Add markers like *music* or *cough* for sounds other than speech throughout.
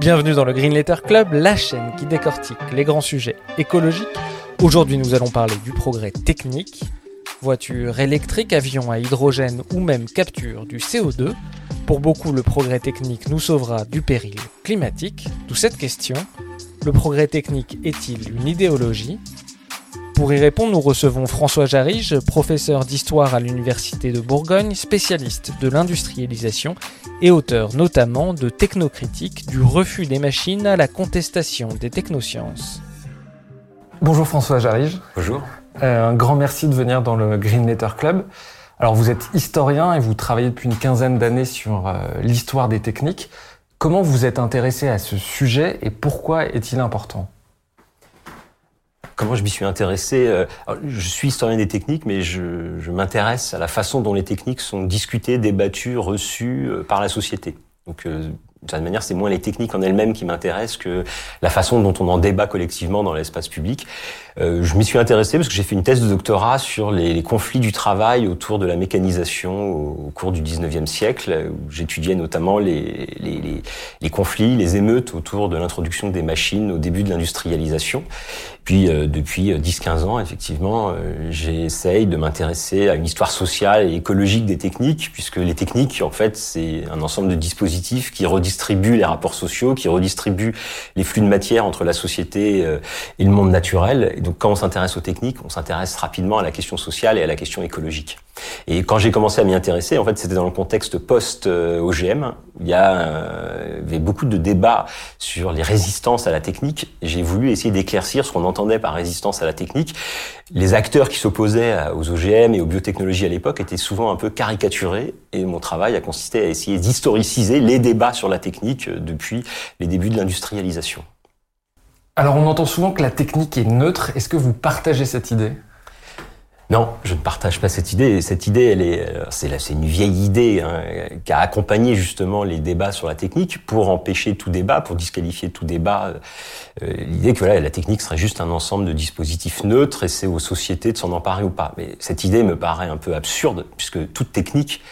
Bienvenue dans le Green Letter Club, la chaîne qui décortique les grands sujets écologiques. Aujourd'hui, nous allons parler du progrès technique, voitures électriques, avions à hydrogène ou même capture du CO2. Pour beaucoup, le progrès technique nous sauvera du péril climatique. D'où cette question, le progrès technique est-il une idéologie? Pour y répondre, nous recevons François Jarige, professeur d'histoire à l'Université de Bourgogne, spécialiste de l'industrialisation et auteur notamment de Technocritique, du refus des machines à la contestation des technosciences. Bonjour François Jarige. Bonjour. Euh, un grand merci de venir dans le Green Letter Club. Alors vous êtes historien et vous travaillez depuis une quinzaine d'années sur euh, l'histoire des techniques. Comment vous êtes intéressé à ce sujet et pourquoi est-il important? Comment je m'y suis intéressé euh, Je suis historien des techniques, mais je, m'intéresse à la façon dont les techniques sont discutées, débattues, reçues euh, par la société. Donc, euh, d'une certaine manière, c'est moins les techniques en elles-mêmes qui m'intéressent que la façon dont on en débat collectivement dans l'espace public. Euh, je m'y suis intéressé parce que j'ai fait une thèse de doctorat sur les, les conflits du travail autour de la mécanisation au, au cours du 19e siècle, où j'étudiais notamment les, les, les, conflits, les émeutes autour de l'introduction des machines au début de l'industrialisation. Puis euh, depuis 10-15 ans, effectivement, euh, j'essaye de m'intéresser à une histoire sociale et écologique des techniques, puisque les techniques, en fait, c'est un ensemble de dispositifs qui redistribuent les rapports sociaux, qui redistribuent les flux de matière entre la société et le monde naturel. Et donc quand on s'intéresse aux techniques, on s'intéresse rapidement à la question sociale et à la question écologique. Et quand j'ai commencé à m'y intéresser, en fait, c'était dans le contexte post-OGM. Il y euh, avait beaucoup de débats sur les résistances à la technique. J'ai voulu essayer d'éclaircir ce qu'on entendait par résistance à la technique. Les acteurs qui s'opposaient aux OGM et aux biotechnologies à l'époque étaient souvent un peu caricaturés. Et mon travail a consisté à essayer d'historiciser les débats sur la technique depuis les débuts de l'industrialisation. Alors on entend souvent que la technique est neutre. Est-ce que vous partagez cette idée? Non, je ne partage pas cette idée. Cette idée, elle est, euh, c'est c'est une vieille idée hein, qui a accompagné justement les débats sur la technique pour empêcher tout débat, pour disqualifier tout débat. Euh, l'idée que la technique serait juste un ensemble de dispositifs neutres et c'est aux sociétés de s'en emparer ou pas. Mais cette idée me paraît un peu absurde puisque toute technique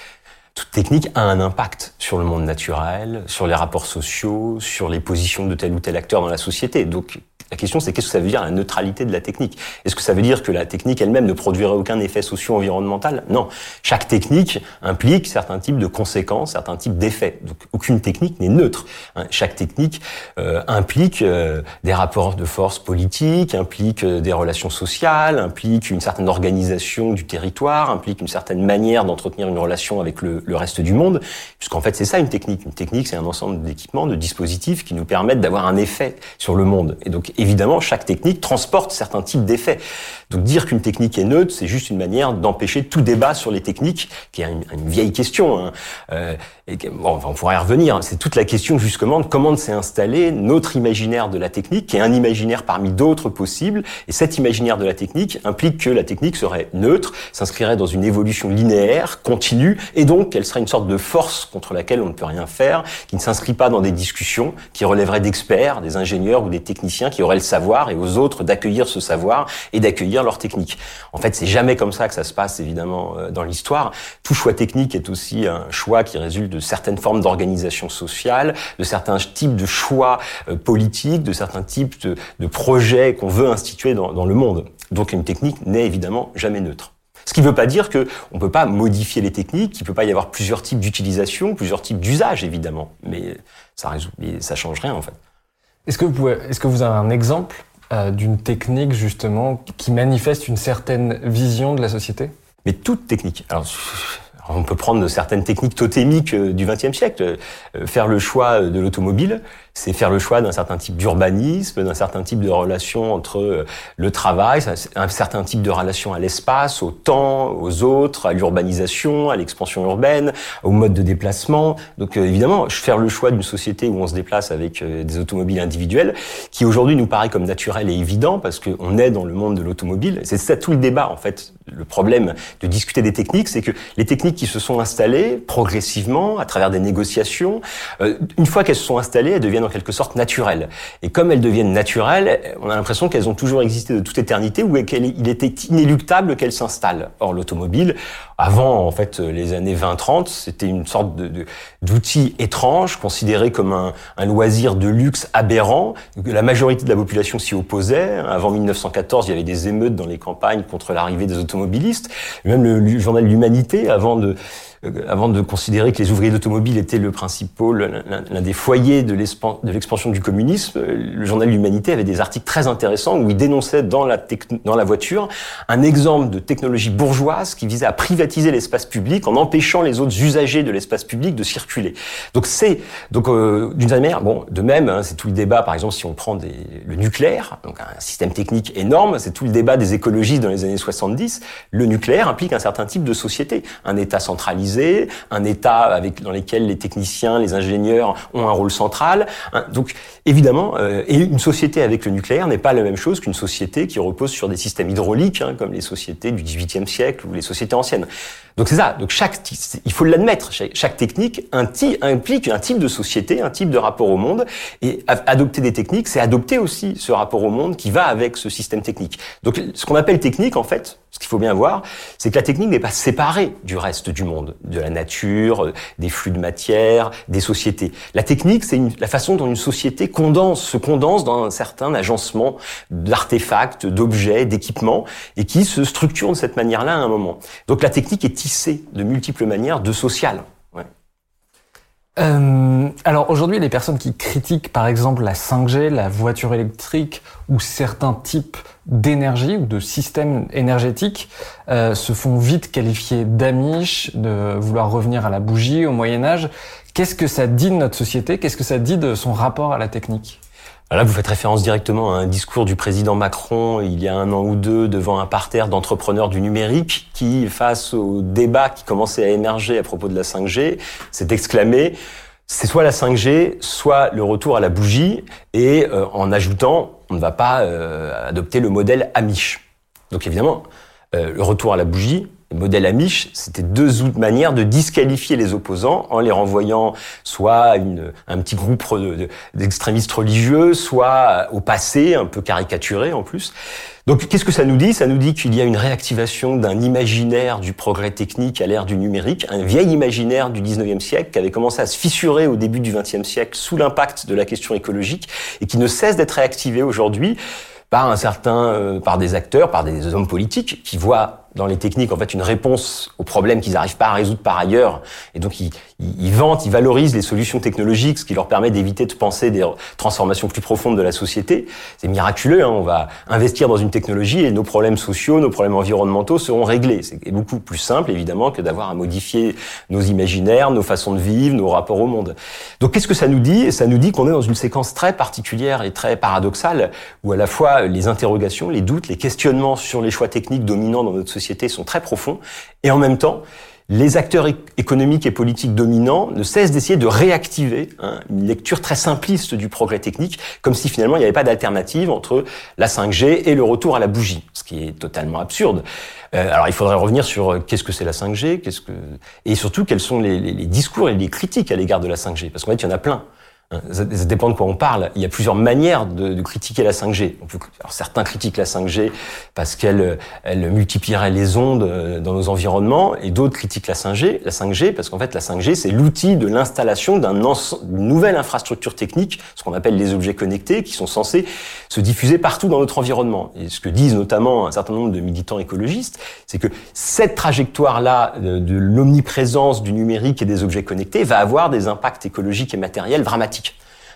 toute technique a un impact sur le monde naturel, sur les rapports sociaux, sur les positions de tel ou tel acteur dans la société. Donc la question, c'est qu'est-ce que ça veut dire la neutralité de la technique? Est-ce que ça veut dire que la technique elle-même ne produirait aucun effet socio-environnemental Non. Chaque technique implique certains types de conséquences, certains types d'effets. Donc aucune technique n'est neutre. Hein. Chaque technique euh, implique euh, des rapports de force politiques, implique euh, des relations sociales, implique une certaine organisation du territoire, implique une certaine manière d'entretenir une relation avec le, le reste du monde. Puisqu'en fait, c'est ça une technique. Une technique, c'est un ensemble d'équipements, de dispositifs qui nous permettent d'avoir un effet sur le monde. Et donc évidemment, chaque technique transporte certains types d'effets. Donc dire qu'une technique est neutre, c'est juste une manière d'empêcher tout débat sur les techniques, qui est une, vieille question. Hein. Euh, bon, on pourrait y revenir. C'est toute la question justement de comment s'est installé notre imaginaire de la technique, qui est un imaginaire parmi d'autres possibles. Et cet imaginaire de la technique implique que la technique serait neutre, s'inscrirait dans une évolution linéaire, continue, et donc qu'elle serait une sorte de force contre laquelle on ne peut rien faire, qui ne s'inscrit pas dans des discussions, qui relèverait d'experts, des ingénieurs ou des techniciens qui auraient le savoir et aux autres d'accueillir ce savoir et d'accueillir leur technique. En fait, c'est jamais comme ça que ça se passe, évidemment, euh, dans l'histoire. Tout choix technique est aussi un choix qui résulte de certaines formes d'organisation sociale, de certains types de choix euh, politiques, de certains types de, projets qu'on veut instituer dans, le monde. Donc une technique n'est évidemment jamais neutre. Ce qui ne veut pas dire qu'on ne peut pas modifier les techniques, qu'il ne peut pas y avoir plusieurs types d'utilisation, plusieurs types d'usage, évidemment. Mais ça résout, ça change rien, en fait. Est-ce que vous pouvez, est-ce que vous avez un exemple euh, d'une technique justement qui manifeste une certaine vision de la société? Mais toute technique. Alors, on peut prendre certaines techniques totémiques euh, du XXe siècle. Euh, faire le choix de l'automobile, c'est faire le choix d'un certain type d'urbanisme, d'un certain type de relation entre euh, le travail, un certain type de relation à l'espace, au temps, aux autres, à l'urbanisation, à l'expansion urbaine, au mode de déplacement. Donc évidemment, faire le choix d'une société où on se déplace avec des automobiles individuelles, qui aujourd'hui nous paraît comme naturel et évident parce qu'on est dans le monde de l'automobile. C'est ça tout le débat en fait. Le problème de discuter des techniques, c'est que les techniques qui se sont installées progressivement à travers des négociations. Euh, une fois qu'elles se sont installées, elles deviennent en quelque sorte naturelles. Et comme elles deviennent naturelles, on a l'impression qu'elles ont toujours existé de toute éternité ou qu'il était inéluctable qu'elles s'installent. Or, l'automobile, avant en fait les années 20-30, c'était une sorte de, d'outil étrange, considéré comme un, loisir de luxe aberrant. La majorité de la population s'y opposait. Avant 1914, il y avait des émeutes dans les campagnes contre l'arrivée des automobilistes. Même le, journal L'Humanité, avant de avant de considérer que les ouvriers d'automobile étaient le principal, l'un des foyers de l'expansion du communisme, le journal L'Humanité avait des articles très intéressants où il dénonçait dans la, dans la voiture un exemple de technologie bourgeoise qui visait à privatiser l'espace public en empêchant les autres usagers de l'espace public de circuler. Donc c'est donc euh, d'une certaine manière, bon, de même, hein, c'est tout le débat. Par exemple, si on prend des, le nucléaire, donc un système technique énorme, c'est tout le débat des écologistes dans les années 70. Le nucléaire implique un certain type de société, un État centralisé un État dans lequel les techniciens, les ingénieurs ont un rôle central. Évidemment, euh, une société avec le nucléaire n'est pas la même chose qu'une société qui repose sur des systèmes hydrauliques, hein, comme les sociétés du XVIIIe siècle ou les sociétés anciennes. Donc c'est ça. Donc chaque, il faut l'admettre. Chaque, technique implique un type de société, un type de rapport au monde. Et adopter des techniques, c'est adopter aussi ce rapport au monde qui va avec ce système technique. Donc ce qu'on appelle technique, en fait, ce qu'il faut bien voir, c'est que la technique n'est pas séparée du reste du monde, de la nature, des flux de matière, des sociétés. La technique, c'est la façon dont une société condense, se condense dans un certain agencement d'artefacts, d'objets, d'équipements, et qui se structure de cette manière-là à un moment. Donc la technique est de multiples manières de social. Euh, alors aujourd'hui, les personnes qui critiquent par exemple la 5G, la voiture électrique ou certains types d'énergie ou de systèmes énergétiques euh, se font vite qualifier d'amiches, de vouloir revenir à la bougie au Moyen Âge. Qu'est-ce que ça dit de notre société? Qu'est-ce que ça dit de son rapport à la technique? Là, vous faites référence directement à un discours du président Macron il y a un an ou deux devant un parterre d'entrepreneurs du numérique qui, face au débat qui commençait à émerger à propos de la 5G, s'est exclamé c'est soit la 5G, soit le retour à la bougie, et euh, en ajoutant, on ne va pas euh, adopter le modèle Amish. Donc évidemment, euh, le retour à la bougie, le modèle Amish, c'était deux autres manières de disqualifier les opposants en les renvoyant soit à une, un petit groupe d'extrémistes religieux, soit au passé, un peu caricaturé en plus. Donc qu'est-ce que ça nous dit? Ça nous dit qu'il y a une réactivation d'un imaginaire du progrès technique à l'ère du numérique, un vieil imaginaire du 19e siècle qui avait commencé à se fissurer au début du 20e siècle sous l'impact de la question écologique et qui ne cesse d'être réactivé aujourd'hui par un certain, euh, par des acteurs, par des hommes politiques qui voient dans les techniques en fait une réponse aux problèmes qu'ils n'arrivent pas à résoudre par ailleurs. Et donc ils, ils, vantent, ils valorisent les solutions technologiques, ce qui leur permet d'éviter de penser des transformations plus profondes de la société. C'est miraculeux, hein, on va investir dans une technologie et nos problèmes sociaux, nos problèmes environnementaux seront réglés. C'est beaucoup plus simple évidemment que d'avoir à modifier nos imaginaires, nos façons de vivre, nos rapports au monde. Donc qu'est-ce que ça nous dit? Ça nous dit qu'on est dans une séquence très particulière et très paradoxale où à la fois les interrogations, les doutes, les questionnements sur les choix techniques dominants dans notre société sont très profonds, et en même temps, les acteurs économiques et politiques dominants ne cessent d'essayer de réactiver hein, une lecture très simpliste du progrès technique, comme si finalement il n'y avait pas d'alternative entre la 5G et le retour à la bougie, ce qui est totalement absurde. Euh, alors il faudrait revenir sur euh, qu'est-ce que c'est la 5G, qu'est-ce que et surtout quels sont les, les discours et les critiques à l'égard de la 5G, parce qu'en fait il y en a plein. Hein, ça, dépend de quoi on parle. Il y a plusieurs manières de, critiquer la 5G. alors certains critiquent la 5G parce qu'elle elle multiplierait les ondes euh, dans nos environnements, et d'autres critiquent la 5G, la 5G parce qu'en fait la 5G c'est l'outil de l'installation d'une nouvelle infrastructure technique, ce qu'on appelle les objets connectés, qui sont censés se diffuser partout dans notre environnement. Et ce que disent notamment un certain nombre de militants écologistes, c'est que cette trajectoire-là de, de l'omniprésence du numérique et des objets connectés va avoir des impacts écologiques et matériels dramatiques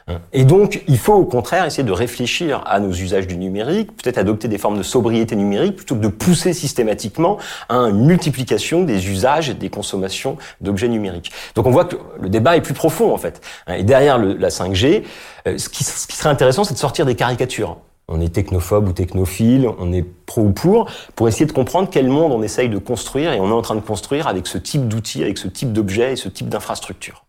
Hein. Et donc, il faut au contraire essayer de réfléchir à nos usages du numérique, peut-être adopter des formes de sobriété numérique plutôt que de pousser systématiquement à une multiplication des usages et des consommations d'objets numériques. Donc on voit que le débat est plus profond en fait. Hein. Et derrière la 5G, euh, ce qui, ce qui serait intéressant, c'est de sortir des caricatures on est technophobe ou technophile, on est pro ou pour, pour essayer de comprendre quel monde on essaye de construire et on est en train de construire avec ce type d'outils, avec ce type d'objets et ce type d'infrastructure.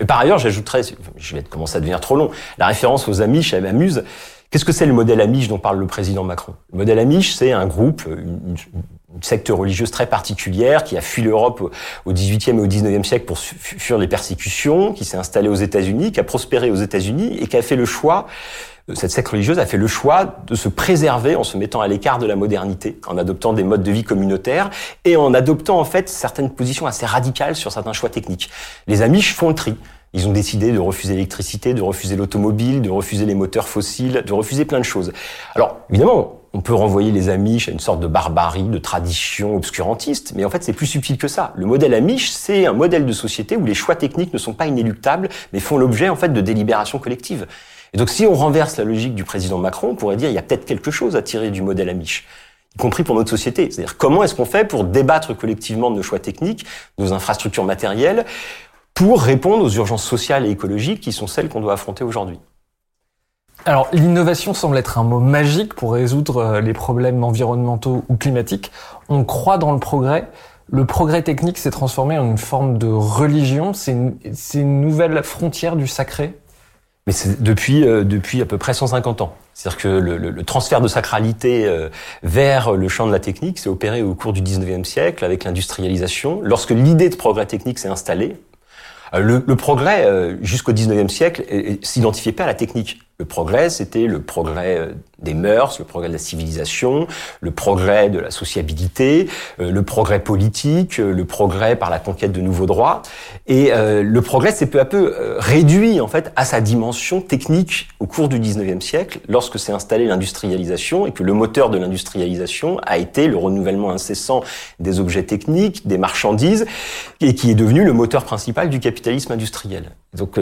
Et par ailleurs, j'ajouterais, je vais commencer à devenir trop long, la référence aux Amish, elle m'amuse. Qu'est-ce que c'est le modèle Amish dont parle le président Macron? Le modèle Amish, c'est un groupe, une, secte religieuse très particulière qui a fui l'Europe au XVIIIe et au XIXe siècle pour fuir les persécutions, qui s'est installé aux États-Unis, qui a prospéré aux États-Unis et qui a fait le choix cette secte religieuse a fait le choix de se préserver en se mettant à l'écart de la modernité, en adoptant des modes de vie communautaires et en adoptant en fait certaines positions assez radicales sur certains choix techniques. Les Amish font le tri. Ils ont décidé de refuser l'électricité, de refuser l'automobile, de refuser les moteurs fossiles, de refuser plein de choses. Alors, évidemment, on peut renvoyer les Amish à une sorte de barbarie, de tradition obscurantiste, mais en fait c'est plus subtil que ça. Le modèle Amish, c'est un modèle de société où les choix techniques ne sont pas inéluctables, mais font l'objet en fait de délibérations collectives. Et donc si on renverse la logique du président Macron, on pourrait dire il y a peut-être quelque chose à tirer du modèle Amish y compris pour notre société. C'est-à-dire comment est-ce qu'on fait pour débattre collectivement de nos choix techniques, de nos infrastructures matérielles, pour répondre aux urgences sociales et écologiques qui sont celles qu'on doit affronter aujourd'hui? Alors l'innovation semble être un mot magique pour résoudre euh, les problèmes environnementaux ou climatiques. On croit dans le progrès. Le progrès technique s'est transformé en une forme de religion. C'est une, une nouvelle frontière du sacré mais c'est depuis, euh, depuis à peu près 150 ans. C'est-à-dire que le, le, transfert de sacralité euh, vers le champ de la technique s'est opéré au cours du 19e siècle avec l'industrialisation. Lorsque l'idée de progrès technique s'est installée, euh, le, le, progrès, jusqu'au 19e siècle, s'identifiait pas à la technique. Le progrès, c'était le progrès des mœurs, le progrès de la civilisation, le progrès de la sociabilité, euh, le progrès politique, euh, le progrès par la conquête de nouveaux droits. Et euh, le progrès s'est peu à peu réduit en fait à sa dimension technique au cours du 19e siècle, lorsque s'est installée l'industrialisation et que le moteur de l'industrialisation a été le renouvellement incessant des objets techniques, des marchandises, et qui est devenu le moteur principal du capitalisme industriel. Donc,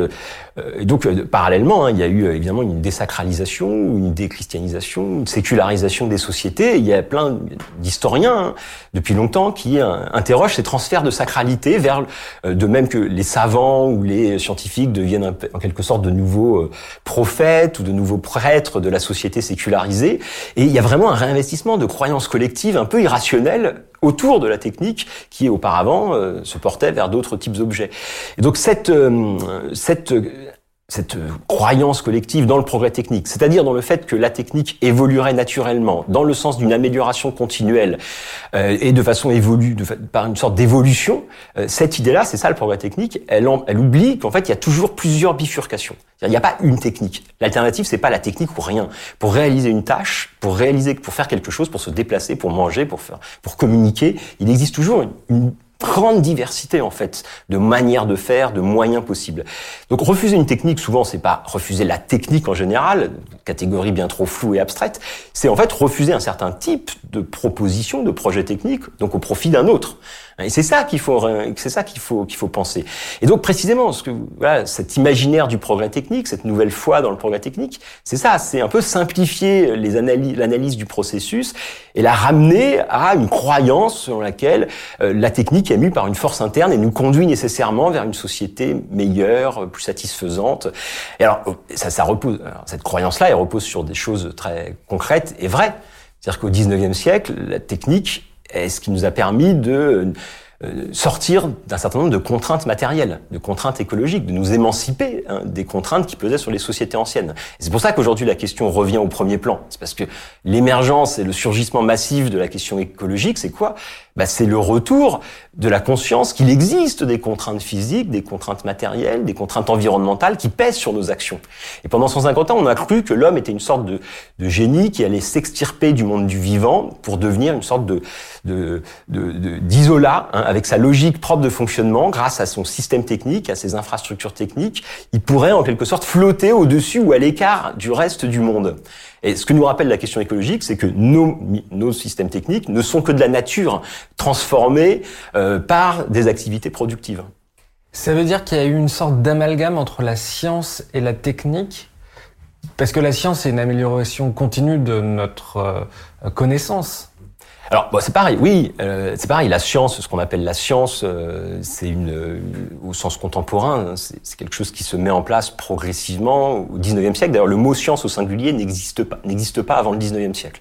donc parallèlement, hein, il y a eu évidemment une désacralisation, une déchristianisation une sécularisation des sociétés. Il y a plein d'historiens hein, depuis longtemps qui euh, interrogent ces transferts de sacralité vers, euh, de même que les savants ou les scientifiques deviennent en quelque sorte de nouveaux euh, prophètes ou de nouveaux prêtres de la société sécularisée. Et il y a vraiment un réinvestissement de croyances collectives un peu irrationnelles autour de la technique qui auparavant se portait vers d'autres types d'objets. Et donc cette, cette cette euh, croyance collective dans le progrès technique, c'est-à-dire dans le fait que la technique évoluerait naturellement, dans le sens d'une amélioration continuelle euh, et de façon évolue, de, par une sorte d'évolution, euh, cette idée-là, c'est ça le progrès technique, elle, elle oublie qu'en fait il y a toujours plusieurs bifurcations. Il n'y a pas une technique. L'alternative, c'est pas la technique ou rien. Pour réaliser une tâche, pour réaliser, pour faire quelque chose, pour se déplacer, pour manger, pour faire, pour communiquer, il existe toujours une, une grande diversité en fait de manières de faire, de moyens possibles. Donc refuser une technique, souvent c'est pas refuser la technique en général, catégorie bien trop floue et abstraite, c'est en fait refuser un certain type de proposition, de projet technique, donc au profit d'un autre. Et c'est ça qu'il faut, c'est ça qu'il faut, qu'il faut penser. Et donc précisément, ce que, voilà, cet imaginaire du progrès technique, cette nouvelle foi dans le progrès technique, c'est ça, c'est un peu simplifier les analyses, l'analyse du processus et la ramener à une croyance selon laquelle euh, la technique est mue par une force interne et nous conduit nécessairement vers une société meilleure, plus satisfaisante. Et alors, ça, ça repose, cette croyance-là, elle repose sur des choses très concrètes et vraies. C'est-à-dire qu'au 19e siècle, la technique est ce qui nous a permis de sortir d'un certain nombre de contraintes matérielles, de contraintes écologiques, de nous émanciper hein, des contraintes qui pesaient sur les sociétés anciennes. C'est pour ça qu'aujourd'hui la question revient au premier plan. C'est parce que l'émergence et le surgissement massif de la question écologique, c'est quoi? Bah, C'est le retour de la conscience qu'il existe des contraintes physiques, des contraintes matérielles, des contraintes environnementales qui pèsent sur nos actions. Et pendant 150 ans, on a cru que l'homme était une sorte de, de génie qui allait s'extirper du monde du vivant pour devenir une sorte de d'isola hein, avec sa logique propre de fonctionnement, grâce à son système technique, à ses infrastructures techniques, il pourrait en quelque sorte flotter au-dessus ou à l'écart du reste du monde. Et ce que nous rappelle la question écologique, c'est que nos, nos systèmes techniques ne sont que de la nature transformée euh, par des activités productives. Ça veut dire qu'il y a eu une sorte d'amalgame entre la science et la technique? Parce que la science, c'est une amélioration continue de notre euh, connaissance. Alors, c'est pareil, oui, euh, c'est pareil, la science, ce qu'on appelle la science, euh, c'est une, euh, au sens contemporain, hein, c'est quelque chose qui se met en place progressivement au 19e siècle. D'ailleurs, le mot science au singulier n'existe pas, n'existe pas avant le 19e siècle.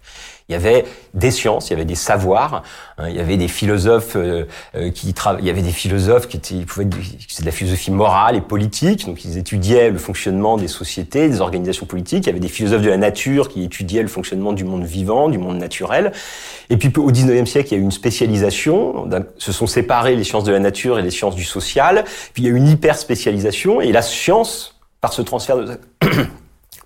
Il y avait des sciences, il y avait des savoirs, hein, il y avait des philosophes euh, euh, qui il y avait des philosophes qui étaient, c'est de la philosophie morale et politique, donc ils étudiaient le fonctionnement des sociétés, des organisations politiques. Il y avait des philosophes de la nature qui étudiaient le fonctionnement du monde vivant, du monde naturel. Et puis au 19e siècle, il y a eu une spécialisation. Se sont séparés les sciences de la nature et les sciences du social. Puis il y a eu une hyper spécialisation et la science, par ce transfert de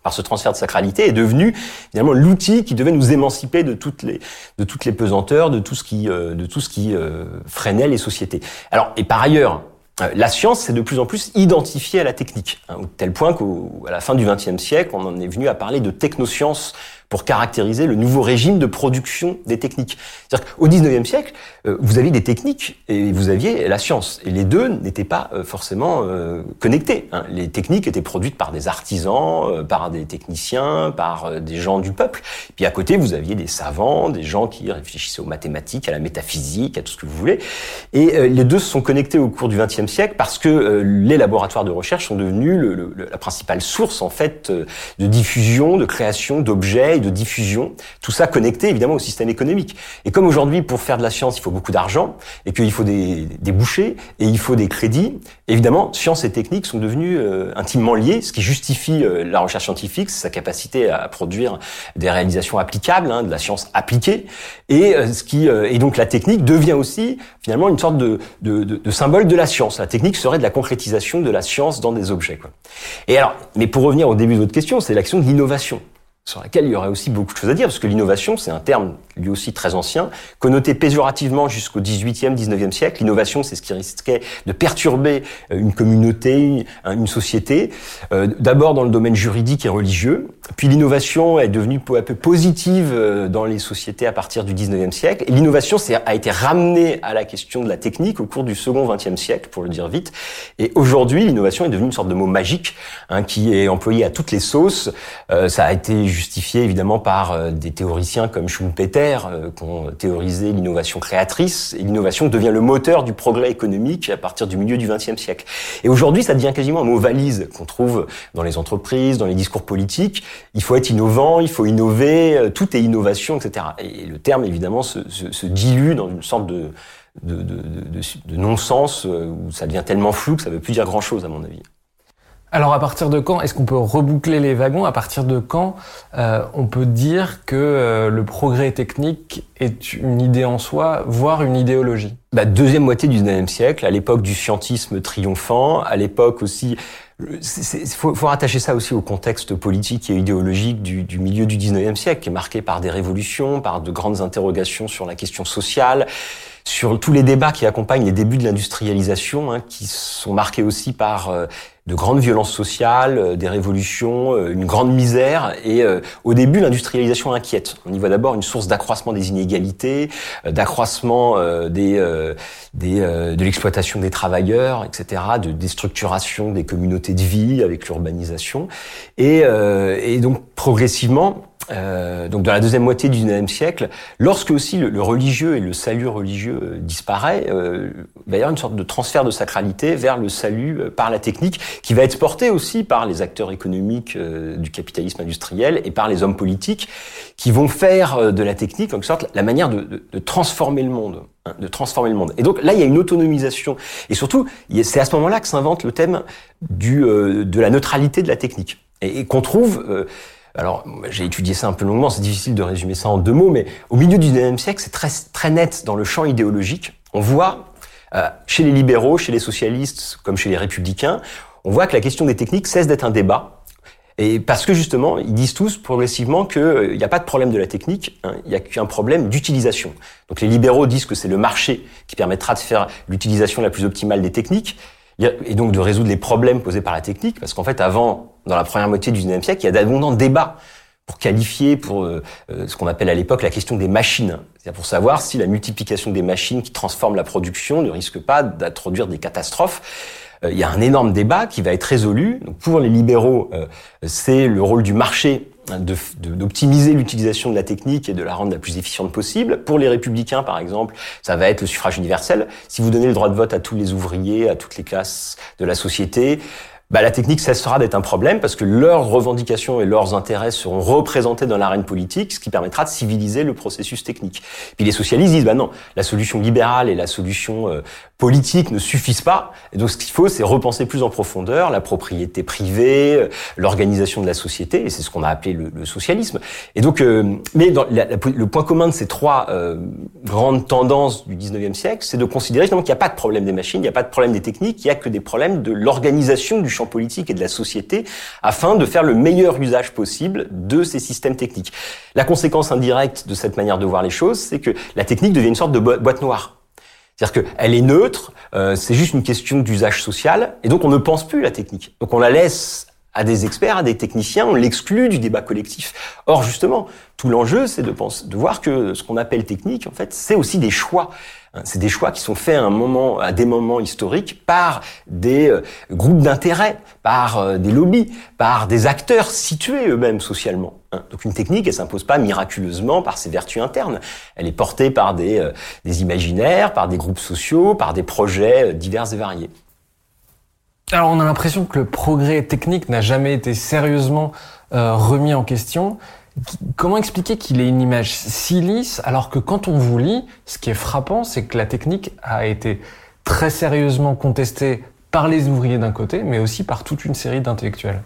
par ce transfert de sacralité, est devenu finalement l'outil qui devait nous émanciper de toutes les de toutes les pesanteurs, de tout ce qui euh, de tout ce qui euh, freinait les sociétés. Alors et par ailleurs, euh, la science s'est de plus en plus identifiée à la technique, hein, au tel point qu'à la fin du XXe siècle, on en est venu à parler de technosciences pour caractériser le nouveau régime de production des techniques. C'est-à-dire qu'au XIXe siècle, euh, vous aviez des techniques et vous aviez la science. Et les deux n'étaient pas euh, forcément euh, connectés. Hein. Les techniques étaient produites par des artisans, par des techniciens, par des gens du peuple. Puis à côté, vous aviez des savants, des gens qui réfléchissaient aux mathématiques, à la métaphysique, à tout ce que vous voulez. Et les deux se sont connectés au cours du XXe siècle parce que les laboratoires de recherche sont devenus le, la principale source en fait de diffusion, de création d'objets de diffusion, tout ça connecté évidemment au système économique. Et comme aujourd'hui, pour faire de la science, il faut beaucoup d'argent, et qu'il faut des, des, bouchers, et il faut des crédits, évidemment, science et technique sont devenus euh, intimement liés, ce qui justifie euh, la recherche scientifique, sa capacité à produire des réalisations applicables, hein, de la science appliquée, et euh, ce qui et donc la technique devient aussi finalement une sorte de, de, symbole de la science. La technique serait de la concrétisation de la science dans des objets. Quoi. Et alors, mais pour revenir au début de votre question, c'est l'action de l'innovation sur laquelle il y aurait aussi beaucoup de choses à dire, parce que l'innovation, c'est un terme lui aussi très ancien, connoté péjorativement jusqu'au 18e, 19e siècle. L'innovation, c'est ce qui risquait de perturber euh, une communauté, une société, euh, d'abord dans le domaine juridique et religieux, puis l'innovation est devenue peu à peu positive euh, dans les sociétés à partir du 19e siècle, l'innovation a été ramenée à la question de la technique au cours du second 20e siècle, pour le dire vite, et aujourd'hui, l'innovation est devenue une sorte de mot magique, hein, qui est employé à toutes les sauces. ça a été justifié évidemment par euh, des théoriciens comme Schumpeter euh, qui ont théorisé l'innovation créatrice. Et l'innovation devient le moteur du progrès économique à partir du milieu du XXe siècle. Et aujourd'hui, ça devient quasiment un mot valise qu'on trouve dans les entreprises, dans les discours politiques. Il faut être innovant, il faut innover, euh, tout est innovation, etc. Et le terme, évidemment, se, se, se dilue dans une sorte de, de, de, de, de non-sens où ça devient tellement flou que ça ne veut plus dire grand-chose, à mon avis. Alors à partir de quand est-ce qu'on peut reboucler les wagons? À partir de quand euh, on peut dire que euh, le progrès technique est une idée en soi, voire une idéologie? Bah, Deuxième moitié du 19e siècle, à l'époque du scientisme triomphant, à l'époque aussi... Il faut, faut, rattacher ça aussi au contexte politique et idéologique du, du, milieu du 19e siècle, qui est marqué par des révolutions, par de grandes interrogations sur la question sociale, sur tous les débats qui accompagnent les débuts de l'industrialisation, hein, qui sont marqués aussi par euh, de grandes violences sociales, euh, des révolutions, euh, une grande misère. Et au début, l'industrialisation inquiète. On y voit d'abord une source d'accroissement des inégalités, d'accroissement de l'exploitation des travailleurs, etc., de déstructuration des communautés de vie avec l'urbanisation. Et donc progressivement, euh, donc dans la deuxième moitié du XIXe siècle, lorsque aussi le, le, religieux et le salut religieux euh, disparaît, euh, il y une sorte de transfert de sacralité vers le salut euh, par la technique, qui va être porté aussi par les acteurs économiques euh, du capitalisme industriel et par les hommes politiques, qui vont faire de la technique en quelque sorte la manière de, de, de transformer le monde hein, de transformer le monde. Et donc là, il y a une autonomisation. Et surtout, c'est à ce moment-là que s'invente le thème du, de la neutralité de la technique. Et, et qu'on trouve alors, j'ai étudié ça un peu longuement, c'est difficile de résumer ça en deux mots, mais au milieu du 19e siècle, c'est très, très net dans le champ idéologique. On voit, euh, chez les libéraux, chez les socialistes, comme chez les républicains, on voit que la question des techniques cesse d'être un débat. Et parce que justement, ils disent tous progressivement qu'il euh, n'y a pas de problème de la technique, hein, il n'y a qu'un problème d'utilisation. Donc les libéraux disent que c'est le marché qui permettra de faire l'utilisation la plus optimale des techniques et donc de résoudre les problèmes posés par la technique, parce qu'en fait, avant, dans la première moitié du 19e siècle, il y a d'abondants débats pour qualifier, pour euh, euh, ce qu'on appelle à l'époque la question des machines. C'est-à-dire pour savoir si la multiplication des machines qui transforment la production ne risque pas d'introduire des catastrophes. il y a un énorme débat qui va être résolu. Donc, pour les libéraux, c'est le rôle du marché d'optimiser l'utilisation de la technique et de la rendre la plus efficiente possible. Pour les républicains, par exemple, ça va être le suffrage universel. Si vous donnez le droit de vote à tous les ouvriers, à toutes les classes de la société, bah, la technique cessera d'être un problème parce que leurs revendications et leurs intérêts seront représentés dans l'arène politique, ce qui permettra de civiliser le processus technique. Puis les socialistes disent, bah non, la solution libérale et la solution euh, politique ne suffisent pas. Et donc ce qu'il faut, c'est repenser plus en profondeur la propriété privée, euh, l'organisation de la société, et c'est ce qu'on a appelé le, socialisme. Et donc, euh, mais dans le point commun de ces trois grandes tendances du 19e siècle, c'est de considérer qu'il n'y a pas de problème des machines, il n'y a pas de problème des techniques, il n'y a que des problèmes de l'organisation du champ politique et de la société afin de faire le meilleur usage possible de ces systèmes techniques. La conséquence indirecte de cette manière de voir les choses, c'est que la technique devient une sorte de boîte noire. C'est-à-dire qu'elle est neutre, euh, c'est juste une question d'usage social, et donc on ne pense plus la technique. Donc on la laisse à des experts, à des techniciens, on l'exclut du débat collectif. Or, justement, tout l'enjeu, c'est de, de voir que ce qu'on appelle technique, en fait, c'est aussi des choix. Hein, c'est des choix qui sont faits à un moment, à des moments historiques par des euh, groupes d'intérêt, par euh, des lobbies, par des acteurs situés eux-mêmes socialement. Hein. Donc une technique, elle s'impose pas miraculeusement par ses vertus internes. Elle est portée par des, euh, des imaginaires, par des groupes sociaux, par des projets divers et variés. Alors on a l'impression que le progrès technique n'a jamais été sérieusement remis en question. Comment expliquer qu'il ait une image si lisse alors que quand on vous lit, ce qui est frappant, c'est que la technique a été très sérieusement contestée par les ouvriers d'un côté, mais aussi par toute une série d'intellectuels.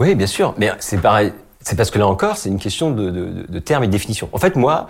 Oui, bien sûr, mais c'est pareil. C'est parce que là encore, c'est une question de, termes et de définition. En fait, moi,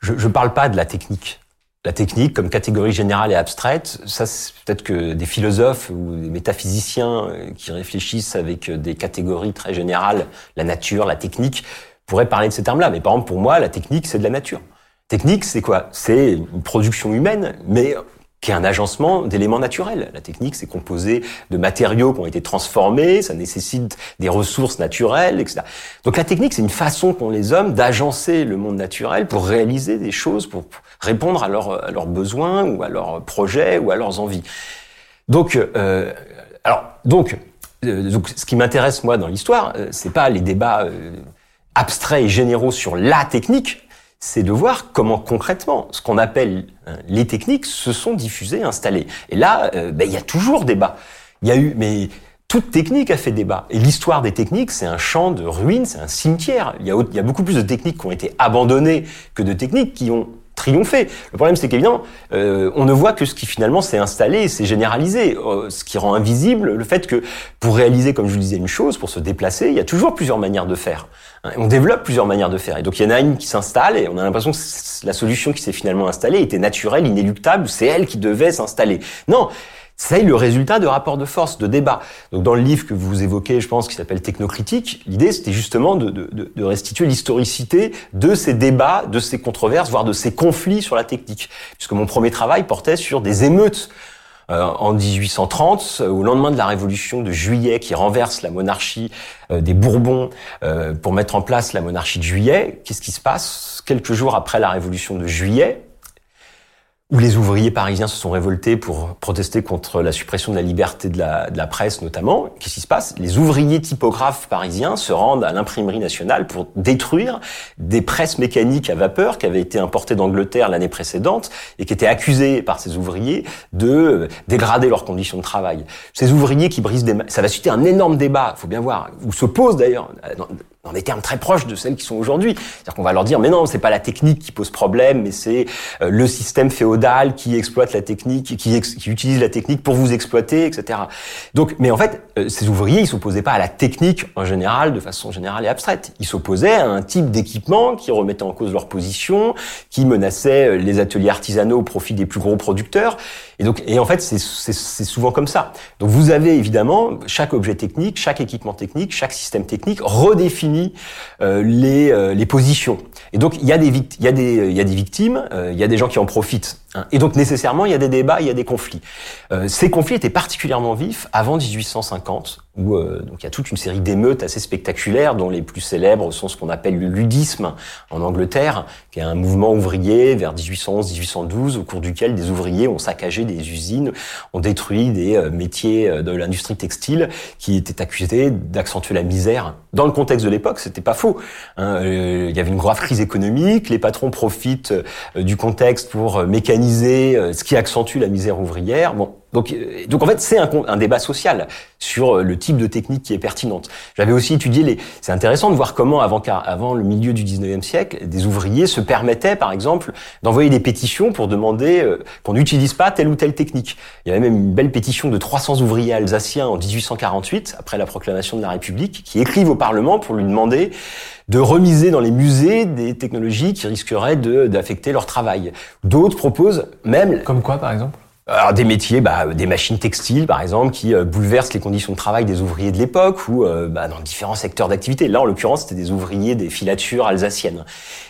je ne parle pas de la technique. La technique, comme catégorie générale et abstraite, ça, c'est peut-être que des philosophes ou des métaphysiciens euh, qui réfléchissent avec euh, des catégories très générales, la nature, la technique, pourraient parler de ces termes-là. Mais par exemple, pour moi, la technique, c'est de la nature. Technique, c'est quoi? C'est une production humaine, mais qui est un agencement d'éléments naturels. La technique, c'est composé de matériaux qui ont été transformés, ça nécessite des ressources naturelles, etc. Donc la technique, c'est une façon qu'ont les hommes d'agencer le monde naturel pour réaliser des choses, pour répondre à, leurs besoins ou à leurs projets ou à leurs envies. Donc, euh, alors, donc, euh, donc, ce qui m'intéresse moi dans l'histoire, euh, c'est pas les débats euh, abstraits et généraux sur la technique, c'est de voir comment concrètement ce qu'on appelle hein, les techniques se sont diffusées, installées. Et là, euh, ben, il y a toujours débat. Il y a eu, mais toute technique a fait débat. Et l'histoire des techniques, c'est un champ de ruines, c'est un cimetière. Il y, a, il y a beaucoup plus de techniques qui ont été abandonnées que de techniques qui ont triomphé. Le problème, c'est qu'évidemment, euh, on ne voit que ce qui finalement s'est installé, s'est généralisé, euh, ce qui rend invisible le fait que pour réaliser, comme je vous disais, une chose, pour se déplacer, il y a toujours plusieurs manières de faire. Hein, on développe plusieurs manières de faire. Et donc il y en a une qui s'installe et on a l'impression que la solution qui s'est finalement installée était naturelle, inéluctable, c'est elle qui devait s'installer. Non, c'est le résultat de rapports de force, de débats. Donc dans le livre que vous évoquez, je pense, qui s'appelle Technocritique, l'idée c'était justement de, de, de restituer l'historicité de ces débats, de ces controverses, voire de ces conflits sur la technique. Puisque mon premier travail portait sur des émeutes euh, en 1830, au lendemain de la révolution de juillet qui renverse la monarchie euh, des Bourbons euh, pour mettre en place la monarchie de juillet. Qu'est-ce qui se passe? Quelques jours après la révolution de juillet, où les ouvriers parisiens se sont révoltés pour protester contre la suppression de la liberté de la, de la presse notamment. Qu'est-ce qui se passe? Les ouvriers typographes parisiens se rendent à l'imprimerie nationale pour détruire des presses mécaniques à vapeur qui avaient été importées d'Angleterre l'année précédente et qui étaient accusées par ces ouvriers de dégrader leurs conditions de travail. Ces ouvriers qui brisent des... Ça va susciter un énorme débat, faut bien voir, où se pose d'ailleurs dans des termes très proches de celles qui sont aujourd'hui. C'est-à-dire qu'on va leur dire, mais non, c'est pas la technique qui pose problème, mais c'est euh, le système féodal qui exploite la technique, qui, qui, utilise la technique pour vous exploiter, etc. Donc, mais en fait, euh, ces ouvriers, ils s'opposaient pas à la technique en général, de façon générale et abstraite. Ils s'opposaient à un type d'équipement qui remettait en cause leur position, qui menaçait euh, les ateliers artisanaux au profit des plus gros producteurs. Et donc, et en fait, c'est souvent comme ça. Donc, vous avez évidemment chaque objet technique, chaque équipement technique, chaque système technique redéfinit euh, les, euh, les positions. Et donc, il y, a des, il, y a des, il y a des victimes, euh, il y a des gens qui en profitent. Hein. Et donc, nécessairement, il y a des débats, il y a des conflits. Euh, ces conflits étaient particulièrement vifs avant 1850, où euh, donc il y a toute une série d'émeutes assez spectaculaires, dont les plus célèbres sont ce qu'on appelle le ludisme en Angleterre, qui est un mouvement ouvrier vers 1811-1812, au cours duquel des ouvriers ont saccagé des usines, ont détruit des euh, métiers de l'industrie textile, qui étaient accusés d'accentuer la misère. Dans le contexte de l'époque, c'était pas faux. Hein. il y avait une grave crise économique, les patrons profitent du contexte pour mécaniser, ce qui accentue la misère ouvrière. Bon, donc, donc en fait, c'est un, débat social sur euh, le type de technique qui est pertinente. J'avais aussi étudié les. C'est intéressant de voir comment, avant, avant le milieu du 19e siècle, des ouvriers se permettaient, par exemple, d'envoyer des pétitions pour demander euh, qu'on n'utilise pas telle ou telle technique. Il y avait même une belle pétition de 300 ouvriers alsaciens en 1848, après la proclamation de la République, qui écrivent au Parlement pour lui demander de remiser dans les musées des technologies qui risqueraient d'affecter leur travail. D'autres proposent même... Comme quoi, par exemple? Alors des métiers, bah, des machines textiles par exemple, qui euh, bouleversent les conditions de travail des ouvriers de l'époque ou euh, bah, dans différents secteurs d'activité. Là, en l'occurrence, c'était des ouvriers des filatures alsaciennes.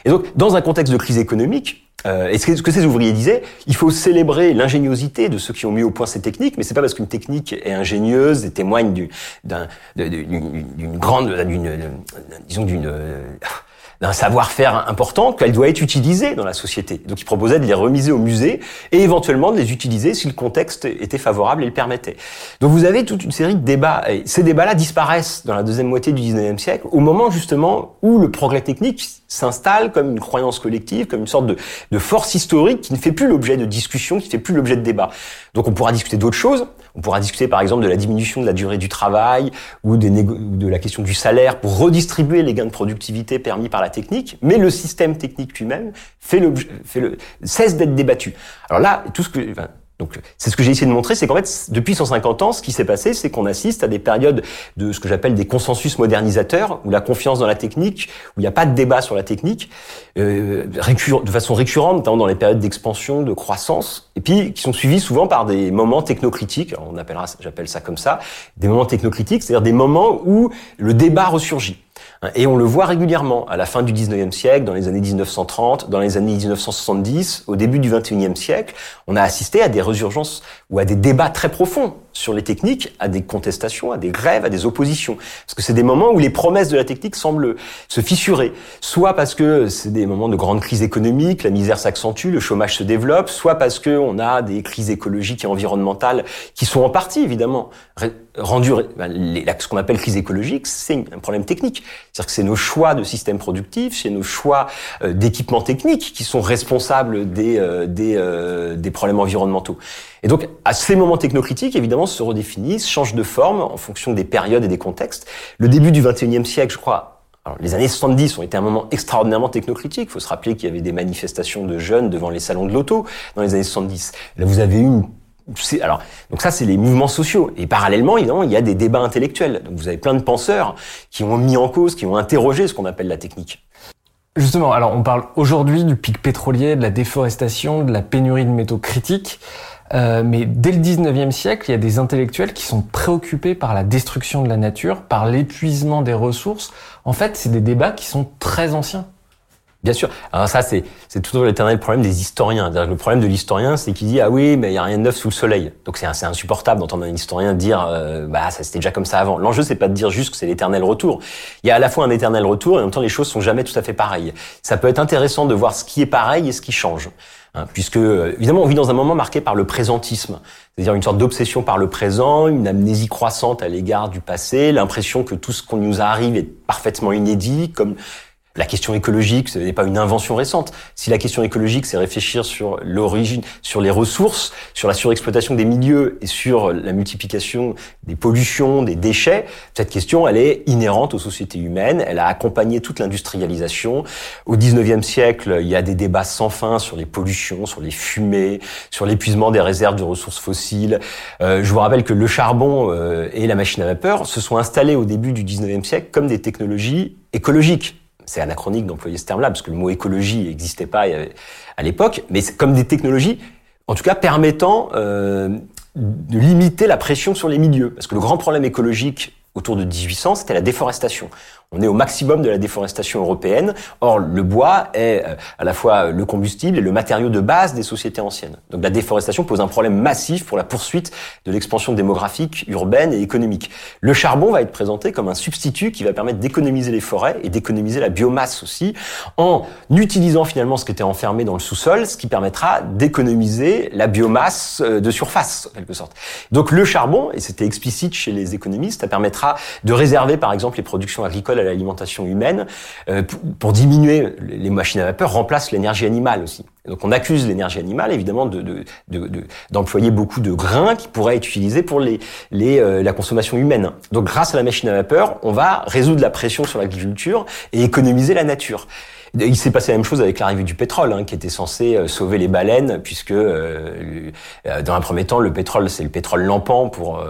Et donc, dans un contexte de crise économique, euh, et ce que, ces ouvriers disaient, il faut célébrer l'ingéniosité de ceux qui ont mis au point ces techniques, mais c'est pas parce qu'une technique est ingénieuse et témoigne d'une grande, d'une, disons d'une d'un savoir-faire important qu'elle doit être utilisée dans la société. Donc il proposait de les remiser au musée et éventuellement de les utiliser si le contexte était favorable et le permettait. Donc vous avez toute une série de débats. Et ces débats-là disparaissent dans la deuxième moitié du 19e siècle, au moment justement où le progrès technique s'installe comme une croyance collective, comme une sorte de, de force historique qui ne fait plus l'objet de discussion, qui ne fait plus l'objet de débat. Donc on pourra discuter d'autres choses. On pourra discuter par exemple de la diminution de la durée du travail ou, de la question du salaire pour redistribuer les gains de productivité permis par la technique. Mais le système technique lui-même fait, fait cesse d'être débattu. Alors là, tout ce que, donc, c'est ce que j'ai essayé de montrer, c'est qu'en fait, depuis 150 ans, ce qui s'est passé, c'est qu'on assiste à des périodes de ce que j'appelle des consensus modernisateurs, où la confiance dans la technique, où il n'y a pas de débat sur la technique, euh, de façon récurrente, notamment dans les périodes d'expansion, de croissance, et puis qui sont suivis souvent par des moments technocritiques, on appellera, j'appelle ça comme ça, des moments technocritiques, c'est-à-dire des moments où le débat ressurgit. Et on le voit régulièrement à la fin du 19e siècle, dans les années 1930, dans les années 1970, au début du 21e siècle, on a assisté à des résurgences ou à des débats très profonds sur les techniques, à des contestations, à des grèves, à des oppositions. Parce que c'est des moments où les promesses de la technique semblent se fissurer. Soit parce que c'est des moments de grande crise économique, la misère s'accentue, le chômage se développe, soit parce qu'on a des crises écologiques et environnementales qui sont en partie, évidemment, rendues... Ce qu'on appelle crise écologique, c'est un problème technique. C'est-à-dire que c'est nos choix de système productif, c'est nos choix euh, d'équipements techniques qui sont responsables des, euh, des, euh, des problèmes environnementaux. Et donc, à ces moments technocritiques, évidemment, se redéfinissent, changent de forme en fonction des périodes et des contextes. Le début du 21e siècle, je crois, alors, les années 70 ont été un moment extraordinairement technocritique. Il faut se rappeler qu'il y avait des manifestations de jeunes devant les salons de l'auto dans les années 70. Là, vous avez une alors, donc ça, c'est les mouvements sociaux. Et parallèlement, évidemment, il y a des débats intellectuels. Donc vous avez plein de penseurs qui ont mis en cause, qui ont interrogé ce qu'on appelle la technique. Justement, alors on parle aujourd'hui du pic pétrolier, de la déforestation, de la pénurie de métaux critiques. Euh, mais dès le 19e siècle, il y a des intellectuels qui sont préoccupés par la destruction de la nature, par l'épuisement des ressources. En fait, c'est des débats qui sont très anciens. Bien sûr. Alors ça, c'est, c'est toujours l'éternel problème des historiens. Le problème de l'historien, c'est qu'il dit ah oui, mais il y a rien de neuf sous le soleil. Donc c'est, c'est insupportable d'entendre un historien dire euh, bah ça c'était déjà comme ça avant. L'enjeu c'est pas de dire juste que c'est l'éternel retour. Il y a à la fois un éternel retour et en même temps les choses sont jamais tout à fait pareilles. Ça peut être intéressant de voir ce qui est pareil et ce qui change. Hein, puisque évidemment on vit dans un moment marqué par le présentisme, c'est-à-dire une sorte d'obsession par le présent, une amnésie croissante à l'égard du passé, l'impression que tout ce qu'on nous arrive est parfaitement inédit, comme la question écologique, ce n'est pas une invention récente. Si la question écologique, c'est réfléchir sur l'origine, sur les ressources, sur la surexploitation des milieux et sur la multiplication des pollutions, des déchets, cette question, elle est inhérente aux sociétés humaines. Elle a accompagné toute l'industrialisation. Au 19e siècle, il y a des débats sans fin sur les pollutions, sur les fumées, sur l'épuisement des réserves de ressources fossiles. Euh, je vous rappelle que le charbon euh, et la machine à vapeur se sont installés au début du 19e siècle comme des technologies écologiques c'est anachronique d'employer ce terme-là, parce que le mot écologie n'existait pas à l'époque, mais c'est comme des technologies, en tout cas permettant euh, de limiter la pression sur les milieux. Parce que le grand problème écologique autour de 1800, c'était la déforestation. On est au maximum de la déforestation européenne. Or, le bois est euh, à la fois le combustible et le matériau de base des sociétés anciennes. Donc la déforestation pose un problème massif pour la poursuite de l'expansion démographique, urbaine et économique. Le charbon va être présenté comme un substitut qui va permettre d'économiser les forêts et d'économiser la biomasse aussi, en utilisant finalement ce qui était enfermé dans le sous-sol, ce qui permettra d'économiser la biomasse euh, de surface, en quelque sorte. Donc le charbon, et c'était explicite chez les économistes, ça permettra de réserver par exemple les productions agricoles à l'alimentation humaine, euh, pour, diminuer les machines à vapeur, remplace l'énergie animale aussi. Donc on accuse l'énergie animale évidemment de, d'employer beaucoup de grains qui pourraient être utilisés pour les, les, euh, la consommation humaine. Donc grâce à la machine à vapeur, on va résoudre la pression sur l'agriculture et économiser la nature. Il s'est passé la même chose avec l'arrivée du pétrole, hein, qui était censé euh, sauver les baleines, puisque euh, euh, dans un premier temps, le pétrole, c'est le pétrole lampant pour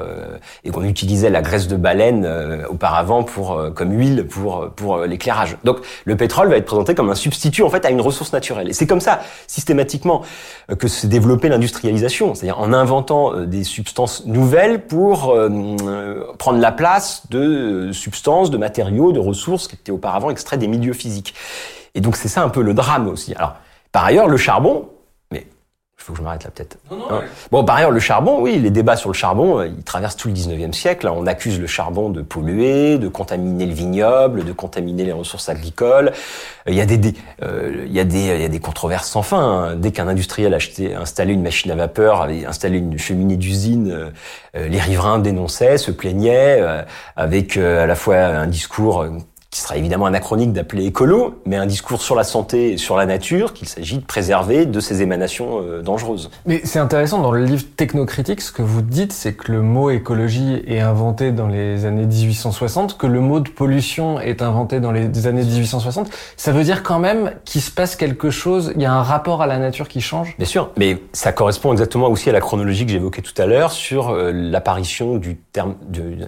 et qu'on utilisait la graisse de baleine auparavant pour comme huile pour pour l'éclairage. Donc le pétrole va être présenté comme un substitut en fait à une ressource naturelle. Et c'est comme ça systématiquement que s'est développée l'industrialisation, c'est-à-dire en inventant des substances nouvelles pour prendre la place de substances, de matériaux, de ressources qui étaient auparavant extraits des milieux physiques. Et donc c'est ça un peu le drame aussi. Alors, par ailleurs, le charbon, mais il faut que je m'arrête là peut-être. Hein bon, par ailleurs, le charbon, oui, les débats sur le charbon, euh, ils traversent tout le 19e siècle. On accuse le charbon de polluer, de contaminer le vignoble, de contaminer les ressources agricoles. Il y a des, euh, il y a des, il y a des controverses sans fin. Hein. Dès qu'un industriel achetait, installait une machine à vapeur, avait installé une cheminée d'usine, euh, les riverains dénonçaient, se plaignaient, avec à la fois un discours qui sera évidemment anachronique d'appeler écolo, mais un discours sur la santé et sur la nature qu'il s'agit de préserver de ces émanations euh, dangereuses. Mais c'est intéressant, dans le livre Technocritique, ce que vous dites, c'est que le mot écologie est inventé dans les années 1860, que le mot de pollution est inventé dans les années 1860. Ça veut dire quand même qu'il se passe quelque chose, il y a un rapport à la nature qui change? Bien sûr, mais ça correspond exactement aussi à la chronologie que j'évoquais tout à l'heure sur euh, l'apparition du terme, du,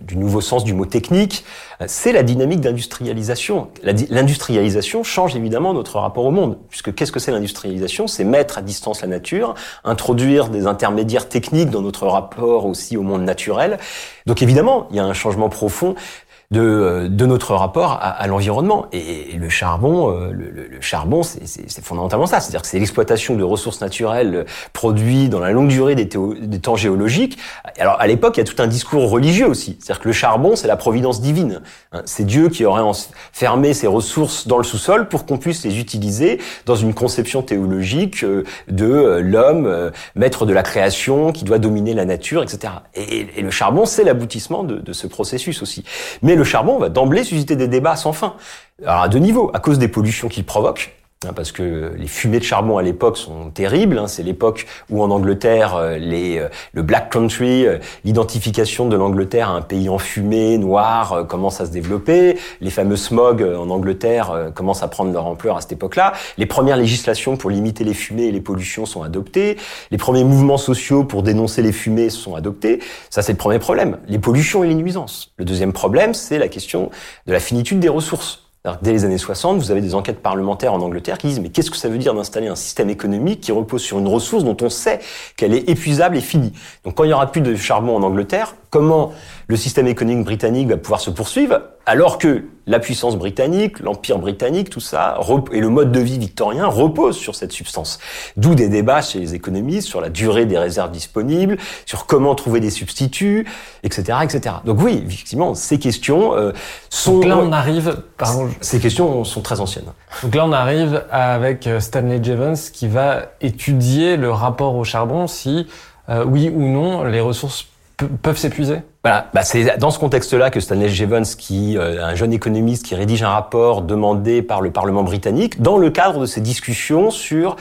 du nouveau sens du mot technique. C'est la dynamique industrialisation. L'industrialisation change évidemment notre rapport au monde, puisque qu'est-ce que c'est l'industrialisation? C'est mettre à distance la nature, introduire des intermédiaires techniques dans notre rapport aussi au monde naturel. Donc évidemment, il y a un changement profond de, euh, de notre rapport à, à l'environnement. Et, le charbon, euh, le, le, charbon, c'est fondamentalement ça. C'est-à-dire que c'est l'exploitation de ressources naturelles produites dans la longue durée des, des temps géologiques. Alors à l'époque, il y a tout un discours religieux aussi. C'est-à-dire que le charbon, c'est la providence divine. Hein, c'est Dieu qui aurait fermé ses ressources dans le sous-sol pour qu'on puisse les utiliser dans une conception théologique euh, de l'homme, maître de la création, qui doit dominer la nature, etc. Et, et le charbon, c'est l'aboutissement de, de, ce processus aussi. Mais le charbon va d'emblée susciter des débats sans fin. À deux niveaux, à cause des pollutions qu'il provoque, parce que les fumées de charbon à l'époque sont terribles. Hein. c'est l'époque où en Angleterre, euh, euh, le Black Country, euh, l'identification de l'Angleterre à un pays enfumé, noir, commence à se développer. Les fameux smog en Angleterre commencent à prendre leur ampleur à cette époque-là. Les premières législations pour limiter les fumées et les pollutions sont adoptées. Les premiers mouvements sociaux pour dénoncer les fumées sont adoptés. Ça, c'est le premier problème. Les pollutions et les nuisances. Le deuxième problème, c'est la question de la finitude des ressources. Dès les années 60, vous avez des enquêtes parlementaires en Angleterre qui disent mais qu'est-ce que ça veut dire d'installer un système économique qui repose sur une ressource dont on sait qu'elle est épuisable et finie? Donc quand il y aura plus de charbon en Angleterre, comment le système économique britannique va pouvoir se poursuivre alors que la puissance britannique, l'empire britannique, tout ça, et le mode de vie victorien reposent sur cette substance. D'où des débats chez les économistes sur la durée des réserves disponibles, sur comment trouver des substituts, etc., etc. Donc oui, effectivement, ces questions euh, sont. Donc là, on arrive. Pardon. Ces questions sont très anciennes. Donc là, on arrive avec euh, Stanley Jevons qui va étudier le rapport au charbon si euh, oui ou non les ressources peuvent s'épuiser? Voilà, bah c'est dans ce contexte-là que Stanley Jevons, qui euh, un jeune économiste qui rédige un rapport demandé par le Parlement britannique, dans le cadre de ces discussions sur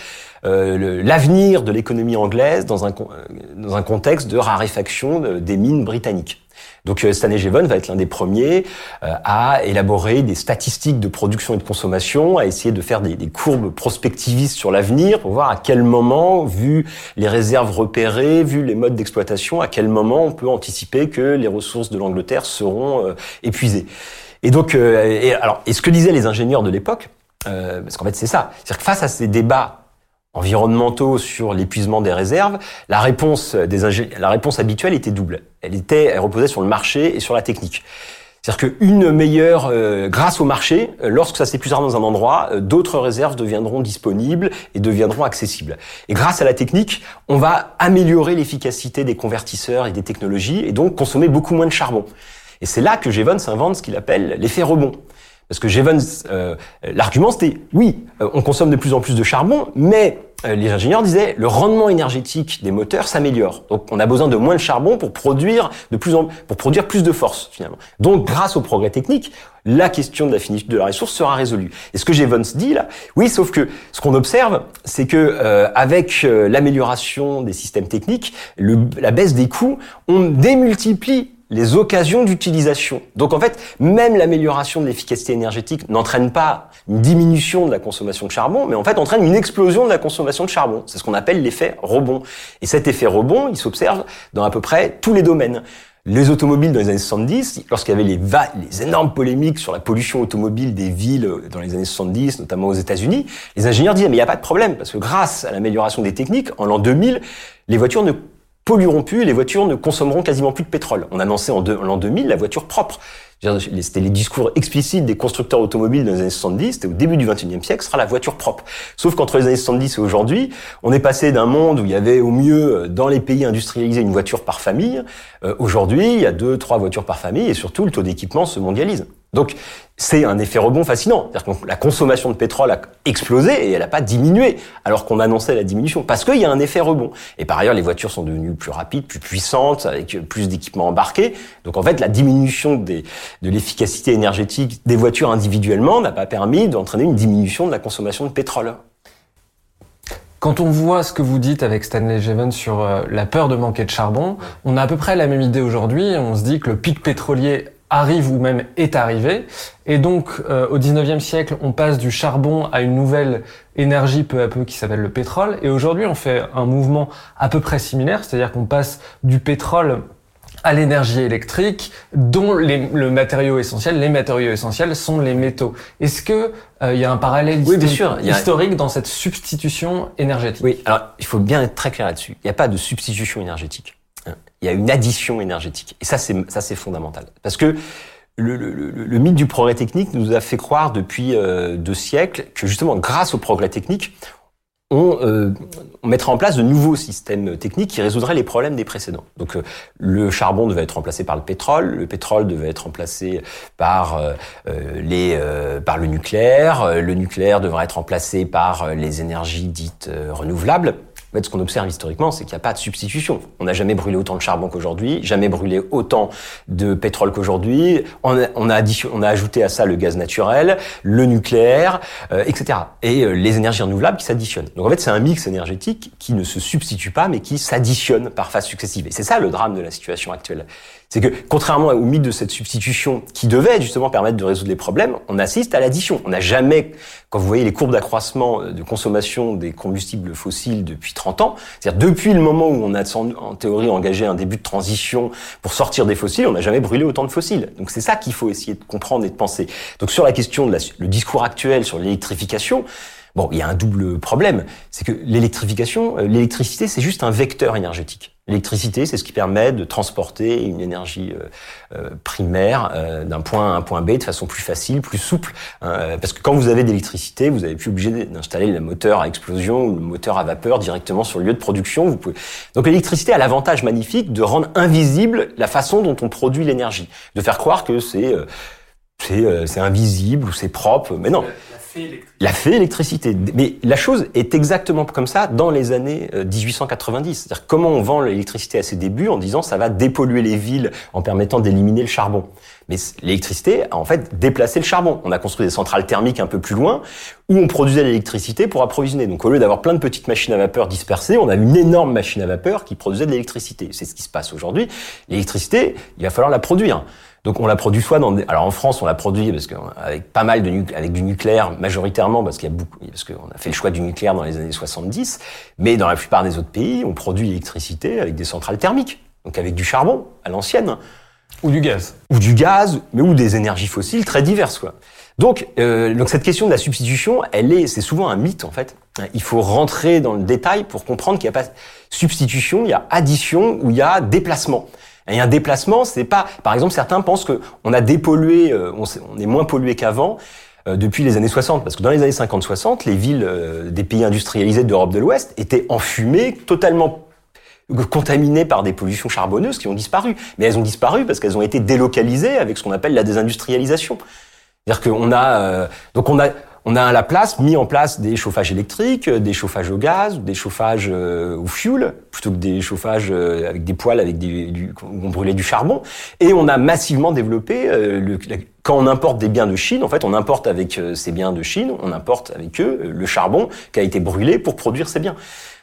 euh, l'avenir de l'économie anglaise dans un, euh, dans un contexte de raréfaction des mines britanniques. Donc euh, Stanley Jevon va être l'un des premiers euh, à élaborer des statistiques de production et de consommation, à essayer de faire des, courbes prospectivistes sur l'avenir pour voir à quel moment, vu les réserves repérées, vu les modes d'exploitation, à quel moment on peut anticiper que les ressources de l'Angleterre seront euh, épuisées. Et donc, et, alors, et ce que disaient les ingénieurs de l'époque, parce qu'en fait c'est ça, c'est-à-dire que face à ces débats environnementaux sur l'épuisement des réserves, la réponse des la réponse habituelle était double. Elle était, elle reposait sur le marché et sur la technique. C'est-à-dire qu'une meilleure, euh, grâce au marché, euh, lorsque ça s'épuisera dans un endroit, euh, d'autres réserves deviendront disponibles et deviendront accessibles. Et grâce à la technique, on va améliorer l'efficacité des convertisseurs et des technologies et donc consommer beaucoup moins de charbon. Et c'est là que Jevons invente ce qu'il appelle l'effet rebond. Parce que Jevons, l'argument c'était, oui, on consomme de plus en plus de charbon, mais euh, les ingénieurs disaient le rendement énergétique des moteurs s'améliore. Donc on a besoin de moins de charbon pour produire de plus en, pour produire plus de force finalement. Donc grâce au progrès technique, la question de la finitude de la ressource sera résolue. Et ce que Jevons dit là, oui, sauf que ce qu'on observe, c'est que euh, avec euh, l'amélioration des systèmes techniques, le, la baisse des coûts, on démultiplie les occasions d'utilisation. Donc en fait, même l'amélioration de l'efficacité énergétique n'entraîne pas une diminution de la consommation de charbon, mais en fait entraîne une explosion de la consommation de charbon. C'est ce qu'on appelle l'effet rebond. Et cet effet rebond, il s'observe dans à peu près tous les domaines. Les automobiles dans les années 70, lorsqu'il y avait les, les énormes polémiques sur la pollution automobile des villes dans les années 70, notamment aux États-Unis, les ingénieurs disaient mais il n'y a pas de problème parce que grâce à l'amélioration des techniques, en l'an 2000, les voitures ne pollueront plus les voitures ne consommeront quasiment plus de pétrole. On annonçait en, l'an 2000 la voiture propre. C'était les discours explicites des constructeurs automobiles dans les années 70, c'était au début du 21e siècle, sera la voiture propre. Sauf qu'entre les années 70 et aujourd'hui, on est passé d'un monde où il y avait au mieux dans les pays industrialisés une voiture par famille. Euh, aujourd'hui, il y a deux, trois voitures par famille et surtout le taux d'équipement se mondialise. Donc c'est un effet rebond fascinant. C'est-à-dire que la consommation de pétrole a explosé et elle n'a pas diminué, alors qu'on annonçait la diminution, parce qu'il y a un effet rebond. Et par ailleurs, les voitures sont devenues plus rapides, plus puissantes, avec plus d'équipements embarqués. Donc en fait, la diminution de l'efficacité énergétique des voitures individuellement n'a pas permis d'entraîner une diminution de la consommation de pétrole. Quand on voit ce que vous dites avec Stanley Jevons sur euh, la peur de manquer de charbon, on a à peu près la même idée aujourd'hui. On se dit que le pic pétrolier arrive ou même est arrivé. Et donc, euh, au 19e siècle, on passe du charbon à une nouvelle énergie peu à peu qui s'appelle le pétrole. Et aujourd'hui, on fait un mouvement à peu près similaire, c'est-à-dire qu'on passe du pétrole à l'énergie électrique, dont le matériau essentiel, les matériaux essentiels sont les métaux. Est-ce que euh, il y a un parallèle historique dans cette substitution énergétique? Oui, alors il faut bien être très clair là-dessus. Il n'y a pas de substitution énergétique il y a une addition énergétique. Et ça, c'est ça, c'est fondamental. Parce que le, mythe du progrès technique nous a fait croire depuis euh, deux siècles que justement, grâce au progrès technique, on, euh, on, mettrait en place de nouveaux systèmes techniques qui résoudraient les problèmes des précédents. Donc euh, le charbon devait être remplacé par le pétrole, le pétrole devait être remplacé par euh, les par le nucléaire, le nucléaire devrait être remplacé par les énergies dites renouvelables. En fait, ce qu'on observe historiquement, c'est qu'il n'y a pas de substitution. On n'a jamais brûlé autant de charbon qu'aujourd'hui, jamais brûlé autant de pétrole qu'aujourd'hui. On a, on, a on a ajouté à ça le gaz naturel, le nucléaire, euh, etc. Et euh, les énergies renouvelables qui s'additionnent. Donc en fait, c'est un mix énergétique qui ne se substitue pas, mais qui s'additionne par phase successive. Et c'est ça le drame de la situation actuelle. C'est que contrairement au mythe de cette substitution qui devait justement permettre de résoudre les problèmes, on assiste à l'addition. On n'a jamais, quand vous voyez les courbes d'accroissement de consommation des combustibles fossiles depuis 30 ans, c'est-à-dire depuis le moment où on a en théorie engagé un début de transition pour sortir des fossiles, on n'a jamais brûlé autant de fossiles. Donc c'est ça qu'il faut essayer de comprendre et de penser. Donc sur la question de la, le discours actuel sur l'électrification, Bon, il y a un double problème, c'est que l'électrification, euh, l'électricité, c'est juste un vecteur énergétique. L'électricité, c'est ce qui permet de transporter une énergie euh, euh, primaire d'un point A à un point B de façon plus facile, plus souple. Hein, parce que quand vous avez de l'électricité, vous n'avez plus obligé d'installer le moteur à explosion ou le moteur à vapeur directement sur le lieu de production. Vous pouvez... Donc l'électricité a l'avantage magnifique de rendre invisible la façon dont on produit l'énergie, de faire croire que c'est c'est invisible ou c'est propre. Mais non. La fée électricité. Mais la chose est exactement comme ça dans les années 1890. Euh, C'est-à-dire comment on vend l'électricité à ses débuts en disant ça va dépolluer les villes en permettant d'éliminer le charbon. Mais l'électricité a en fait déplacé le charbon. On a construit des centrales thermiques un peu plus loin où on produisait l'électricité pour approvisionner. Donc au lieu d'avoir plein de petites machines à vapeur dispersées, on a une énorme machine à vapeur qui produisait de l'électricité. C'est ce qui se passe aujourd'hui. L'électricité, il va falloir la produire. Donc on la produit soit dans des... alors en France on la produit parce que avec pas mal de avec du nucléaire majoritairement parce qu'il y a beaucoup parce qu'on a fait le choix du nucléaire dans les années 70, mais dans la plupart des autres pays on produit l'électricité avec des centrales thermiques, donc avec du charbon à l'ancienne ou du gaz ou du gaz, mais ou des énergies fossiles très diverses quoi. Donc, euh, donc cette question de la substitution, elle est, c'est souvent un mythe en fait. Il faut rentrer dans le détail pour comprendre qu'il n'y a pas substitution, il y a addition ou il y a déplacement. Et un déplacement, c'est pas, par exemple, certains pensent que on a dépollué, euh, on, est moins pollué qu'avant euh, depuis les années 60, parce que dans les années 50-60, les villes euh, des pays industrialisés d'Europe de l'Ouest étaient enfumées, totalement contaminées par des pollutions charbonneuses qui ont disparu. Mais elles ont disparu parce qu'elles ont été délocalisées avec ce qu'on appelle la désindustrialisation. C'est-à-dire qu'on a, donc on a, on a à la place mis en place des chauffages électriques, euh, des chauffages au gaz, des chauffages euh, au fuel, plutôt que des chauffages euh, avec des poêles avec des, du, où on brûlait du charbon. Et on a massivement développé le, quand on importe des biens de Chine, en fait, on importe avec ces biens de Chine, on importe avec eux le charbon qui a été brûlé pour produire ces biens.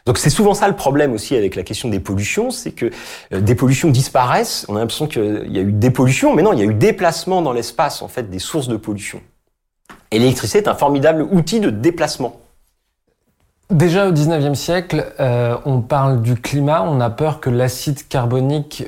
Donc c'est souvent ça le problème aussi avec la question des pollutions, c'est que des pollutions disparaissent. On a l'impression qu'il y a eu des pollutions, mais non, il y a eu déplacement dans l'espace en fait des sources de pollution. Et l'électricité est un formidable outil de déplacement. Déjà au 19e siècle, euh, on parle du climat, on a peur que l'acide carbonique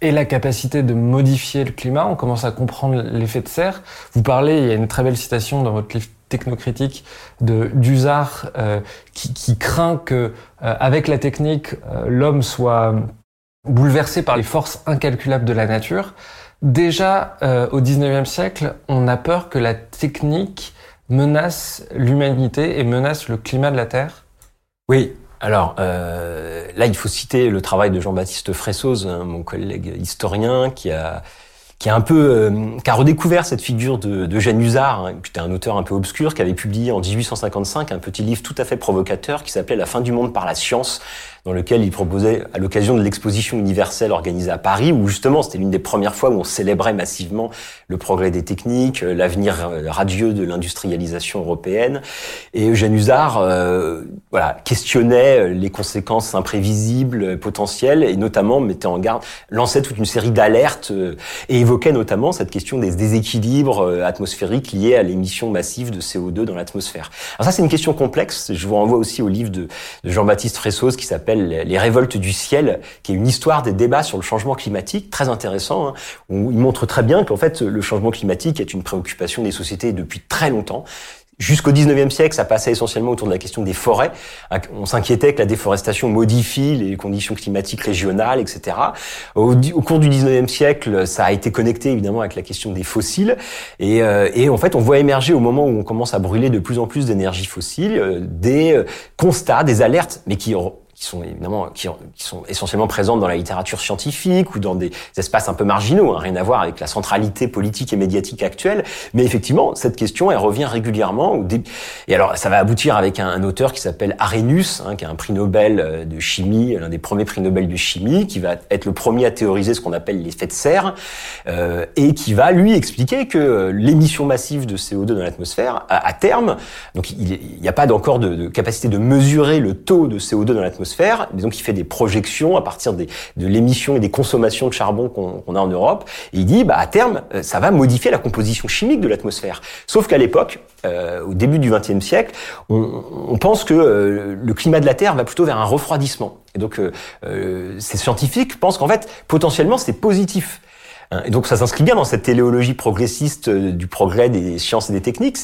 ait la capacité de modifier le climat, on commence à comprendre l'effet de serre. Vous parlez, il y a une très belle citation dans votre livre technocritique de d'Usard euh, qui, craint que euh, avec la technique, l'homme soit bouleversé par les forces incalculables de la nature. Déjà, euh, au 19e siècle, on a peur que la technique menace l'humanité et menace le climat de la Terre Oui. Alors euh, là, il faut citer le travail de Jean-Baptiste Fressoz, hein, mon collègue historien, qui a qui a un peu, euh, qui a redécouvert cette figure de, de hein, qui était un auteur un peu obscur, qui avait publié en 1855 un petit livre tout à fait provocateur qui s'appelait La fin du monde par la science, dans lequel il proposait, à l'occasion de l'exposition universelle organisée à Paris, où justement c'était l'une des premières fois où on célébrait massivement le progrès des techniques, euh, l'avenir euh, radieux de l'industrialisation européenne. Et Eugène Usard, euh, voilà, questionnait les conséquences imprévisibles, potentielles, et notamment mettait en garde, lançait toute une série d'alertes et évoquait notamment cette question des déséquilibres atmosphériques liés à l'émission massive de CO2 dans l'atmosphère. Alors ça, c'est une question complexe. Je vous renvoie aussi au livre de, de Jean-Baptiste Fressos qui s'appelle les révoltes du ciel, qui est une histoire des débats sur le changement climatique, très intéressant, hein, où il montre très bien qu'en fait le changement climatique est une préoccupation des sociétés depuis très longtemps. Jusqu'au 19e siècle, ça passait essentiellement autour de la question des forêts. On s'inquiétait que la déforestation modifie les conditions climatiques régionales, etc. Au, cours du 19e siècle, ça a été connecté évidemment avec la question des fossiles. Et, euh, et, en fait, on voit émerger au moment où on commence à brûler de plus en plus d'énergie fossile, euh, des euh, constats, des alertes, mais qui qui sont évidemment qui, sont essentiellement présentes dans la littérature scientifique ou dans des espaces un peu marginaux, hein, rien à voir avec la centralité politique et médiatique actuelle. Mais effectivement, cette question, elle revient régulièrement. Et alors, ça va aboutir avec un, auteur qui s'appelle Arrhenius, hein, qui a un prix Nobel euh, de chimie, l'un des premiers prix Nobel de chimie, qui va être le premier à théoriser ce qu'on appelle l'effet de serre, euh, et qui va lui expliquer que euh, l'émission massive de CO2 dans l'atmosphère, à, terme, donc il n'y a pas encore de capacité de mesurer le taux de CO2 dans l'atmosphère faire, donc il fait des projections à partir des, de l'émission et des consommations de charbon qu'on a en Europe, et il dit, bah, à terme, euh, ça va modifier la composition chimique de l'atmosphère. Sauf qu'à l'époque, euh, au début du XXe siècle, on, on, pense que euh, le climat de la Terre va plutôt vers un refroidissement. Et donc, ces scientifiques pensent qu'en fait, potentiellement, c'est positif. Hein, et donc ça s'inscrit bien dans cette téléologie progressiste du progrès des sciences et des techniques.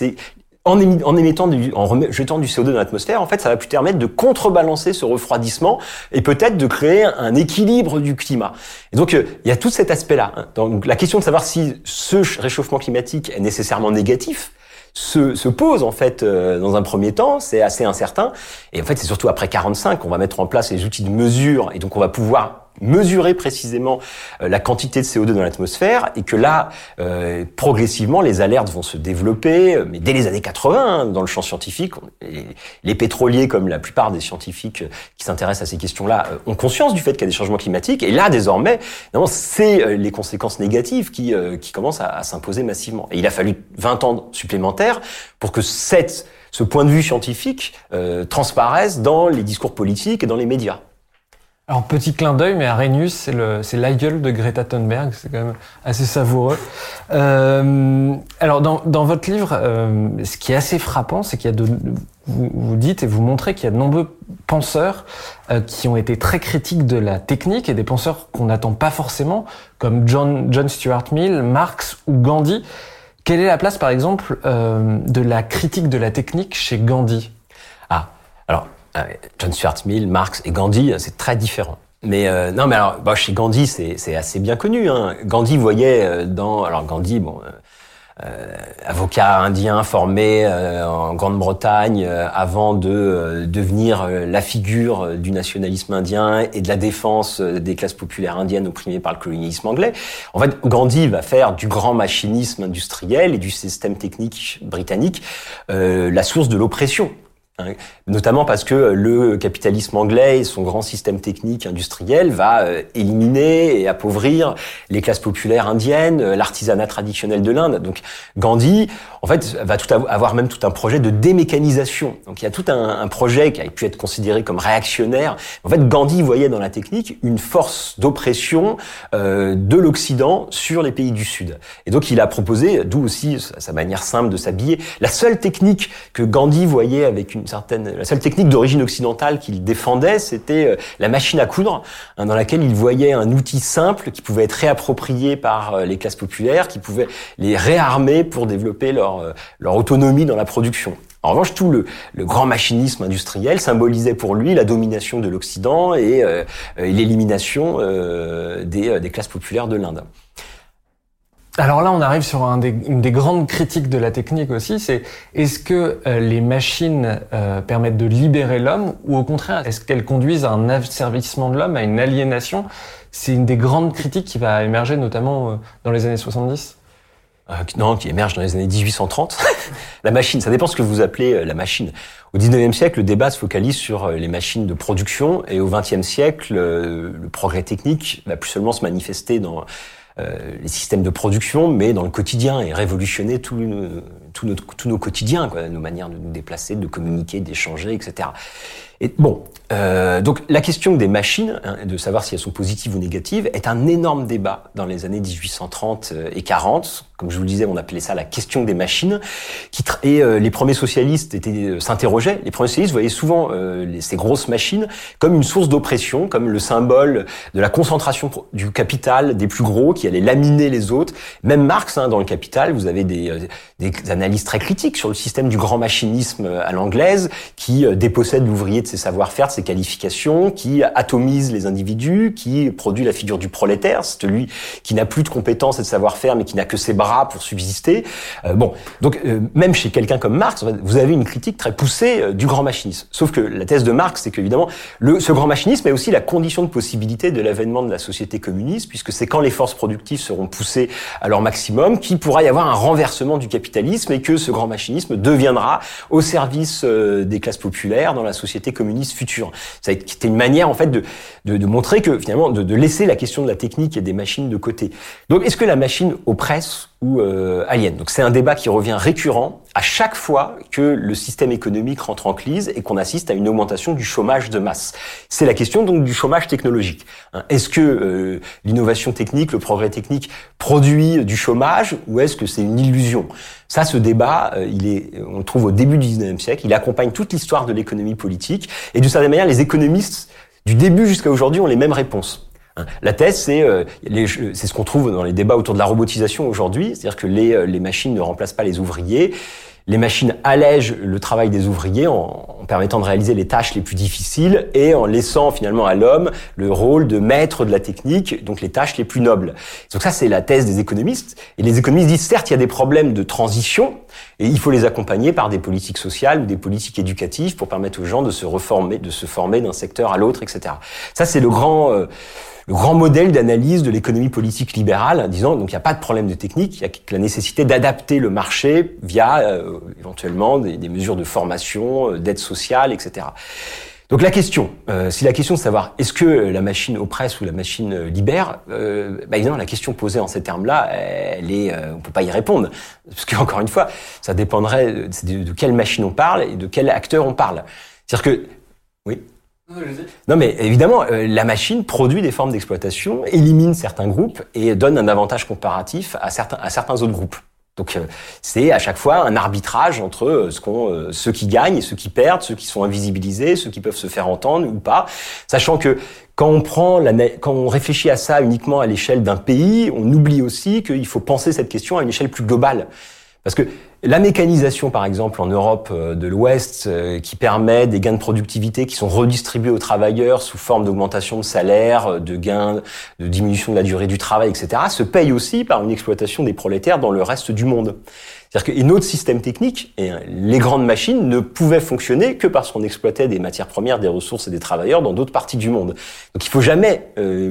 En, émettant du, en jetant du CO2 dans l'atmosphère, en fait, ça va plus permettre de contrebalancer ce refroidissement et peut-être de créer un équilibre du climat. Et donc, euh, il y a tout cet aspect-là. Hein. Donc, la question de savoir si ce réchauffement climatique est nécessairement négatif, se, se, pose en fait euh, dans un premier temps, c'est assez incertain. Et en fait, c'est surtout après 45 qu'on va mettre en place les outils de mesure et donc on va pouvoir mesurer précisément euh, la quantité de CO2 dans l'atmosphère et que là, euh, progressivement, les alertes vont se développer. Mais dès les années 80, hein, dans le champ scientifique, les, pétroliers, comme la plupart des scientifiques qui s'intéressent à ces questions-là, ont conscience du fait qu'il y a des changements climatiques. Et là, désormais, c'est les conséquences négatives qui, qui commencent à, à s'imposer massivement. Et il a fallu 20 ans supplémentaires pour que cette, ce point de vue scientifique euh, transparaisse dans les discours politiques et dans les médias. Alors petit clin d'œil, mais Arrhenius, c'est l'aïeul de Greta Thunberg, c'est quand même assez savoureux. Euh, alors dans, dans votre livre, euh, ce qui est assez frappant, c'est qu'il y a de, vous, vous dites et vous montrez qu'il y a de nombreux penseurs euh, qui ont été très critiques de la technique et des penseurs qu'on n'attend pas forcément, comme John, John Stuart Mill, Marx ou Gandhi. Quelle est la place, par exemple, euh, de la critique de la technique chez Gandhi? Ah, alors, John Stuart Mill, Marx et Gandhi, c'est très différent. Mais euh, non, mais alors, bah, chez Gandhi, c'est assez bien connu. Hein. Gandhi voyait dans, alors Gandhi, bon, euh, avocat indien formé euh, en Grande-Bretagne euh, avant de devenir la figure du nationalisme indien et de la défense des classes populaires indiennes opprimées par le colonialisme anglais. En fait, Gandhi va faire du grand machinisme industriel et du système technique britannique la source de l'oppression. Notamment parce que le capitalisme anglais et son grand système technique industriel va euh, éliminer et appauvrir les classes populaires indiennes, euh, l'artisanat traditionnel de l'Inde. Donc Gandhi, en fait, va tout avoir même tout un projet de démécanisation. Donc il y a tout un, projet qui a pu être considéré comme réactionnaire. En fait, Gandhi voyait dans la technique une force d'oppression euh, de l'Occident sur les pays du Sud. Et donc il a proposé, d'où aussi sa manière simple de s'habiller, la seule technique que Gandhi voyait avec une la seule technique d'origine occidentale qu'il défendait, c'était euh, la machine à coudre, hein, dans laquelle il voyait un outil simple qui pouvait être réapproprié par euh, les classes populaires, qui pouvait les réarmer pour développer leur, euh, autonomie dans la production. En revanche, tout le, grand machinisme industriel symbolisait pour lui la domination de l'Occident et, l'élimination des classes populaires de l'Inde. Alors là, on arrive sur une des grandes critiques de la technique aussi, c'est est-ce que euh, les machines euh, permettent de libérer l'homme ou au contraire, est-ce qu'elles conduisent à un asservissement de l'homme, à une aliénation? C'est une des grandes critiques qui va émerger notamment euh, dans les années 70 non, qui émerge dans les années 1830. *laughs* la machine, ça dépend ce que vous appelez la machine. Au 19e siècle, le débat se focalise sur les machines de production et au 20e siècle, le progrès technique va plus seulement se manifester dans les systèmes de production, mais dans le quotidien et révolutionner tout, tout notre, tous nos quotidiens, nos manières de nous déplacer, de communiquer, d'échanger, etc. Et bon, euh, donc la question des machines, hein, de savoir si elles sont positives ou négatives, est un énorme débat dans les années 1830 euh, et 40. Comme je vous le disais, on appelait ça la question des machines. Qui et euh, les premiers socialistes s'interrogeaient. Les premiers socialistes voyaient souvent ces grosses machines comme une source d'oppression, comme le symbole de la concentration du capital des plus gros qui allait laminer les autres. Même Marx, hein, dans le Capital, vous avez des, des analyses très critiques sur le système du grand machinisme à l'anglaise qui dépossède l'ouvrier de ses savoir-faire, de ses qualifications, qui atomise les individus, qui produit la figure du prolétaire, celui qui n'a plus de compétences et de savoir-faire, mais qui n'a que ses bras pour subsister. Euh, bon, donc euh, même chez quelqu'un comme Marx, vous avez une critique très poussée euh, du grand machinisme. Sauf que la thèse de Marx, c'est qu'évidemment, ce grand machinisme est aussi la condition de possibilité de l'avènement de la société communiste, puisque c'est quand les forces productives seront poussées à leur maximum qu'il pourra y avoir un renversement du capitalisme que ce grand machinisme deviendra au service des classes populaires dans la société communiste future. Ça a été une manière en fait de, montrer que finalement de, laisser la question de la technique et des machines de côté. Donc est-ce que la machine oppresse ou euh, aliène Donc c'est un débat qui revient récurrent à chaque fois que le système économique rentre en crise et qu'on assiste à une augmentation du chômage de masse. C'est la question donc du chômage technologique. Hein. est-ce que euh, l'innovation technique, le progrès technique produit du chômage ou est-ce que c'est une illusion? Ça, ce débat, euh, il est, on le trouve au début du 19e siècle. Il accompagne toute l'histoire de l'économie politique et d'une certaine manière, les économistes du début jusqu'à aujourd'hui ont les mêmes réponses. Hein. La thèse, c'est euh, ce qu'on trouve dans les débats autour de la robotisation aujourd'hui, c'est-à-dire que les, les machines ne remplacent pas les ouvriers les machines allègent le travail des ouvriers en, permettant de réaliser les tâches les plus difficiles et en laissant finalement à l'homme le rôle de maître de la technique, donc les tâches les plus nobles. Donc ça, c'est la thèse des économistes. Et les économistes disent, certes, il y a des problèmes de transition et il faut les accompagner par des politiques sociales ou des politiques éducatives pour permettre aux gens de se reformer, de se former d'un secteur à l'autre, etc. Ça, c'est le grand... Euh, le grand modèle d'analyse de l'économie politique libérale, disant donc il n'y a pas de problème de technique, il y a la nécessité d'adapter le marché via euh, éventuellement des, des, mesures de formation, euh, d'aide sociale, etc. Donc la question, euh, si la question de savoir est-ce que la machine oppresse ou la machine libère, euh, bah évidemment la question posée en ces termes-là, elle est, on peut pas y répondre parce qu'encore une fois, ça dépendrait de, de, quelle machine on parle et de quel acteur on parle. C'est-à-dire que. Non, mais évidemment, euh, la machine produit des formes d'exploitation, élimine certains groupes et donne un avantage comparatif à certains, à certains autres groupes. Donc euh, c'est à chaque fois un arbitrage entre euh, ce qu'on, ceux qui gagnent et ceux qui perdent, ceux qui sont invisibilisés, ceux qui peuvent se faire entendre ou pas, sachant que quand on prend la, quand on réfléchit à ça uniquement à l'échelle d'un pays, on oublie aussi qu'il faut penser cette question à une échelle plus globale. Parce que la mécanisation, par exemple, en Europe euh, de l'Ouest, euh, qui permet des gains de productivité qui sont redistribués aux travailleurs sous forme d'augmentation de salaire, euh, de gains, de diminution de la durée du travail, etc., se paye aussi par une exploitation des prolétaires dans le reste du monde. C'est-à-dire qu'un autre système technique, et les grandes machines ne pouvaient fonctionner que parce qu'on exploitait des matières premières, des ressources et des travailleurs dans d'autres parties du monde. Donc il faut jamais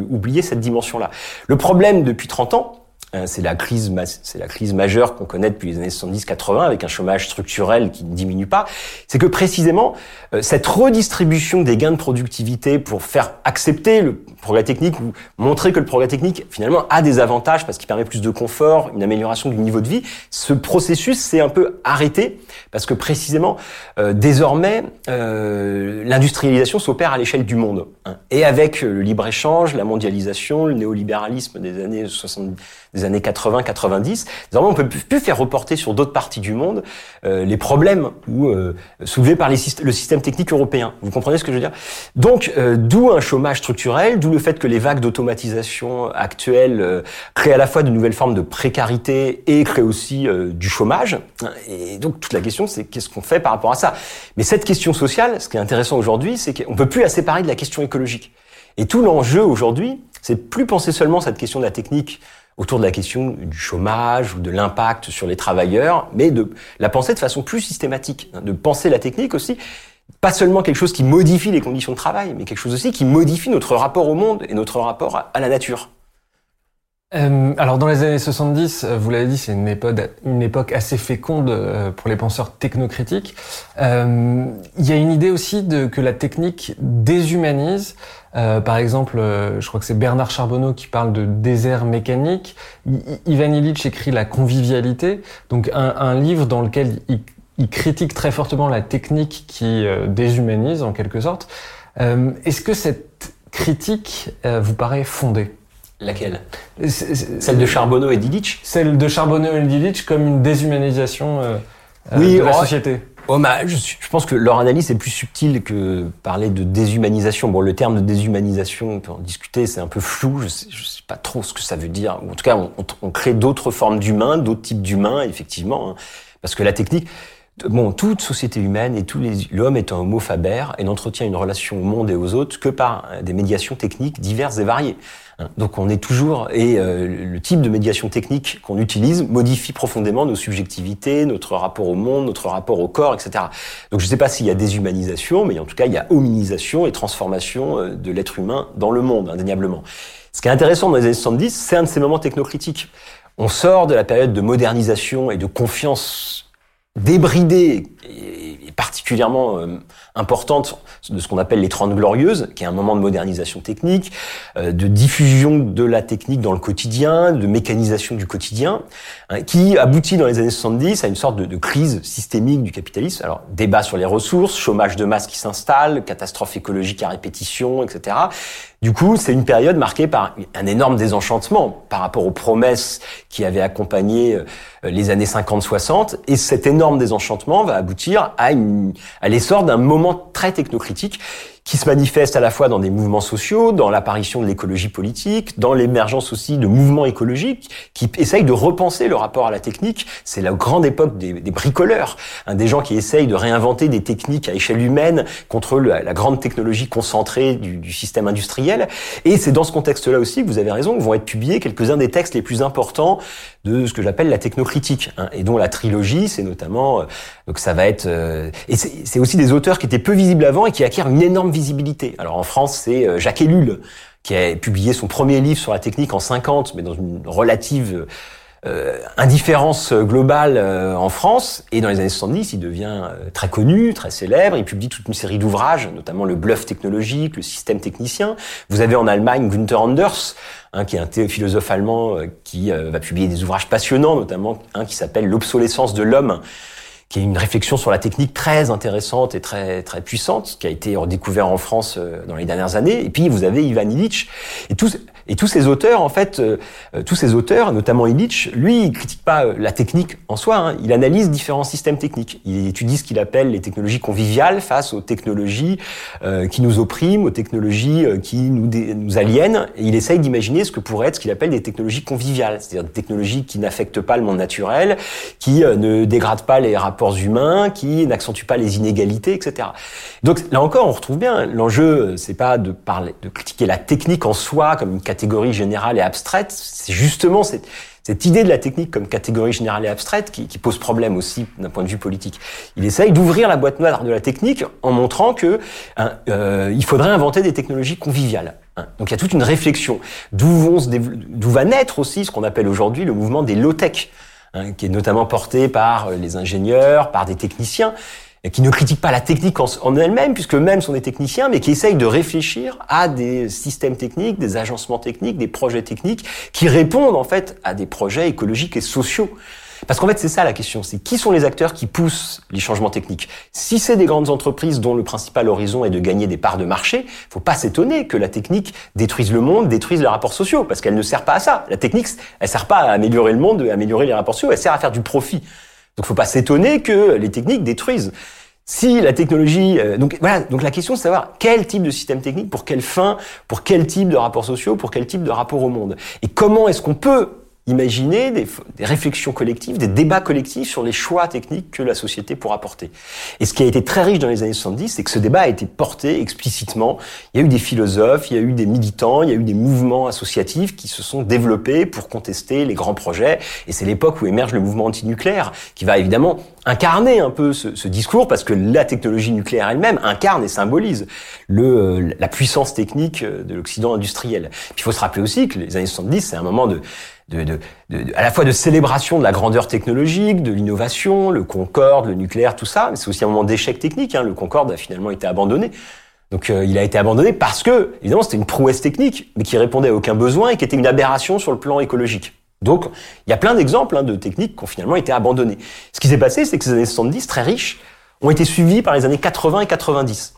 oublier cette dimension-là. Le problème depuis 30 ans, Hein, c'est la crise, c'est la crise majeure qu'on connaît depuis les années 70-80 avec un chômage structurel qui ne diminue pas. C'est que précisément euh, cette redistribution des gains de productivité pour faire accepter le progrès technique ou montrer que le progrès technique finalement a des avantages parce qu'il permet plus de confort, une amélioration du niveau de vie, ce processus s'est un peu arrêté parce que précisément euh, désormais euh, l'industrialisation s'opère à l'échelle du monde hein. et avec le libre échange, la mondialisation, le néolibéralisme des années 70 des années 80-90. Désormais, on peut plus faire reporter sur d'autres parties du monde euh, les problèmes ou euh, soulevés par les le système technique européen. Vous comprenez ce que je veux dire? Donc, euh, d'où un chômage structurel, d'où le fait que les vagues d'automatisation actuelles créent à la fois de nouvelles formes de précarité et créent aussi du chômage. Et donc, toute la question, c'est qu'est-ce qu'on fait par rapport à ça? Mais cette question sociale, ce qui est intéressant aujourd'hui, c'est qu'on peut plus la séparer de la question écologique. Et tout l'enjeu aujourd'hui, c'est plus penser seulement cette question de la technique autour de la question du chômage ou de l'impact sur les travailleurs, mais de la penser de façon plus systématique, hein, de penser la technique aussi, pas seulement quelque chose qui modifie les conditions de travail, mais quelque chose aussi qui modifie notre rapport au monde et notre rapport à la nature. Euh, alors dans les années 70, euh, vous l'avez dit, c'est une époque, assez féconde euh, pour les penseurs technocritiques. Il y a une idée aussi de que la technique déshumanise. Par exemple, je crois que c'est Bernard Charbonneau qui parle de désert mécanique. Ivan Illich écrit La convivialité, donc un, livre dans lequel il, critique très fortement la technique qui déshumanise en quelque sorte. Est-ce que cette critique vous paraît fondée? Laquelle? Celle de Charbonneau et Dilic Celle de Charbonneau et Dilic comme une déshumanisation euh, euh de la société. Oh, je, je, pense que leur analyse est plus subtile que parler de déshumanisation. Bon, le terme de déshumanisation, on peut en discuter, c'est un peu flou. Je sais, sais pas trop ce que ça veut dire. En tout cas, on, on crée d'autres formes d'humains, d'autres types d'humains, effectivement, hein. parce que la technique. Bon, toute société humaine et tous les l'homme est un homo faber et n'entretient une relation au monde et aux autres que par des médiations techniques diverses et variées. Hein. Donc on est toujours et euh, le type de médiation technique qu'on utilise modifie profondément nos subjectivités, notre rapport au monde, notre rapport au corps, etc. Donc je ne sais pas s'il y a déshumanisation, mais en tout cas il y a hominisation et transformation euh, de l'être humain dans le monde, indéniablement. Ce qui est intéressant dans les années 70, c'est un de ces moments technocritiques. On sort de la période de modernisation et de confiance débridée et particulièrement euh, importante de ce qu'on appelle les Trente Glorieuses, qui est un moment de modernisation technique, euh, de diffusion de la technique dans le quotidien, de mécanisation du quotidien, hein, qui aboutit dans les années 70 à une sorte de, crise systémique du capitalisme. Alors, débat sur les ressources, chômage de masse qui s'installe, catastrophe écologique à répétition, etc. Du coup, c'est une période marquée par un énorme désenchantement par rapport aux promesses qui avaient accompagné euh, les années 50-60. Et cet énorme désenchantement va aboutir à, à l'essor d'un moment très technocritique qui se manifeste à la fois dans des mouvements sociaux, dans l'apparition de l'écologie politique, dans l'émergence aussi de mouvements écologiques qui essayent de repenser le rapport à la technique. C'est la grande époque des, bricoleurs, hein, des gens qui essayent de réinventer des techniques à échelle humaine contre la grande technologie concentrée du, système industriel. Et c'est dans ce contexte-là aussi que vous avez raison, vont être publiés quelques-uns des textes les plus importants de ce que j'appelle la technocritique, hein, et dont la trilogie, c'est notamment, euh, donc ça va être, euh, et c'est aussi des auteurs qui étaient peu visibles avant et qui acquièrent une énorme Alors en France, c'est euh, Jacques Ellul qui a publié son premier livre sur la technique en 50, mais dans une relative euh, indifférence globale euh, en France. Et dans les années 70, il devient très connu, très célèbre. Il publie toute une série d'ouvrages, notamment le bluff technologique, le système technicien. Vous avez en Allemagne Günther Anders, hein, qui est un philosophe allemand qui va publier des ouvrages passionnants, notamment un qui s'appelle L'obsolescence de l'homme qui est une réflexion sur la technique très intéressante et très très puissante, qui a été redécouvert en France euh, dans les dernières années. Et puis vous avez Ivan Illich et tous et tous ces auteurs, en fait, euh, tous ces auteurs, notamment Illich, lui, il critique pas la technique en soi. Hein, il analyse différents systèmes techniques. Il étudie ce qu'il appelle les technologies conviviales face aux technologies qui nous oppriment, aux technologies qui nous nous aliènent. Et il essaye d'imaginer ce que pourrait être ce qu'il appelle des technologies conviviales, c'est-à-dire des technologies qui n'affectent pas le monde naturel, qui ne dégradent pas les rapports humains, qui n'accentuent pas les inégalités, etc. Donc là encore, on retrouve bien l'enjeu, c'est pas de parler, de critiquer la technique en soi comme une catégorie générale et abstraite, c'est justement cette, cette idée de la technique comme catégorie générale et abstraite qui, qui pose problème aussi d'un point de vue politique. Il essaye d'ouvrir la boîte noire de la technique en montrant que hein, euh, il faudrait inventer des technologies conviviales. Hein. Donc il y a toute une réflexion d'où va naître aussi ce qu'on appelle aujourd'hui le mouvement des low-tech. Hein, qui est notamment porté par euh, les ingénieurs, par des techniciens, qui ne critiquent pas la technique en, elle-même, puisque eux-mêmes sont des techniciens, mais qui essayent de réfléchir à des systèmes techniques, des agencements techniques, des projets techniques, qui répondent en fait à des projets écologiques et sociaux. Parce qu'en fait, c'est ça la question, c'est qui sont les acteurs qui poussent les changements techniques? Si c'est des grandes entreprises dont le principal horizon est de gagner des parts de marché, faut pas s'étonner que la technique détruise le monde, détruise les rapports sociaux, parce qu'elle ne sert pas à ça. La technique, elle sert pas à améliorer le monde, à améliorer les rapports sociaux, elle sert à faire du profit. Donc faut pas s'étonner que les techniques détruisent. Si la technologie, euh, donc voilà, donc la question c'est de savoir quel type de système technique, pour quelle fin, pour quel type de rapports sociaux, pour quel type de rapport au monde, et comment est-ce qu'on peut imaginer des, réflexions collectives, des débats collectifs sur les choix techniques que la société pourra porter. Et ce qui a été très riche dans les années 70, c'est que ce débat a été porté explicitement. Il y a eu des philosophes, il y a eu des militants, il y a eu des mouvements associatifs qui se sont développés pour contester les grands projets. Et c'est l'époque où émerge le mouvement antinucléaire, qui va évidemment incarner un peu ce, ce discours, parce que la technologie nucléaire elle-même incarne et symbolise le, la puissance technique de l'Occident industriel. Il faut se rappeler aussi que les années 70, c'est un moment de de, de, de, à la fois de célébration de la grandeur technologique, de l'innovation, le Concorde, le nucléaire, tout ça, mais c'est aussi un moment d'échec technique. Hein. Le Concorde a finalement été abandonné. Donc euh, il a été abandonné parce que, évidemment, c'était une prouesse technique, mais qui répondait à aucun besoin et qui était une aberration sur le plan écologique. Donc il y a plein d'exemples hein, de techniques qui ont finalement été abandonnées. Ce qui s'est passé, c'est que ces années 70, très riches, ont été suivies par les années 80 et 90.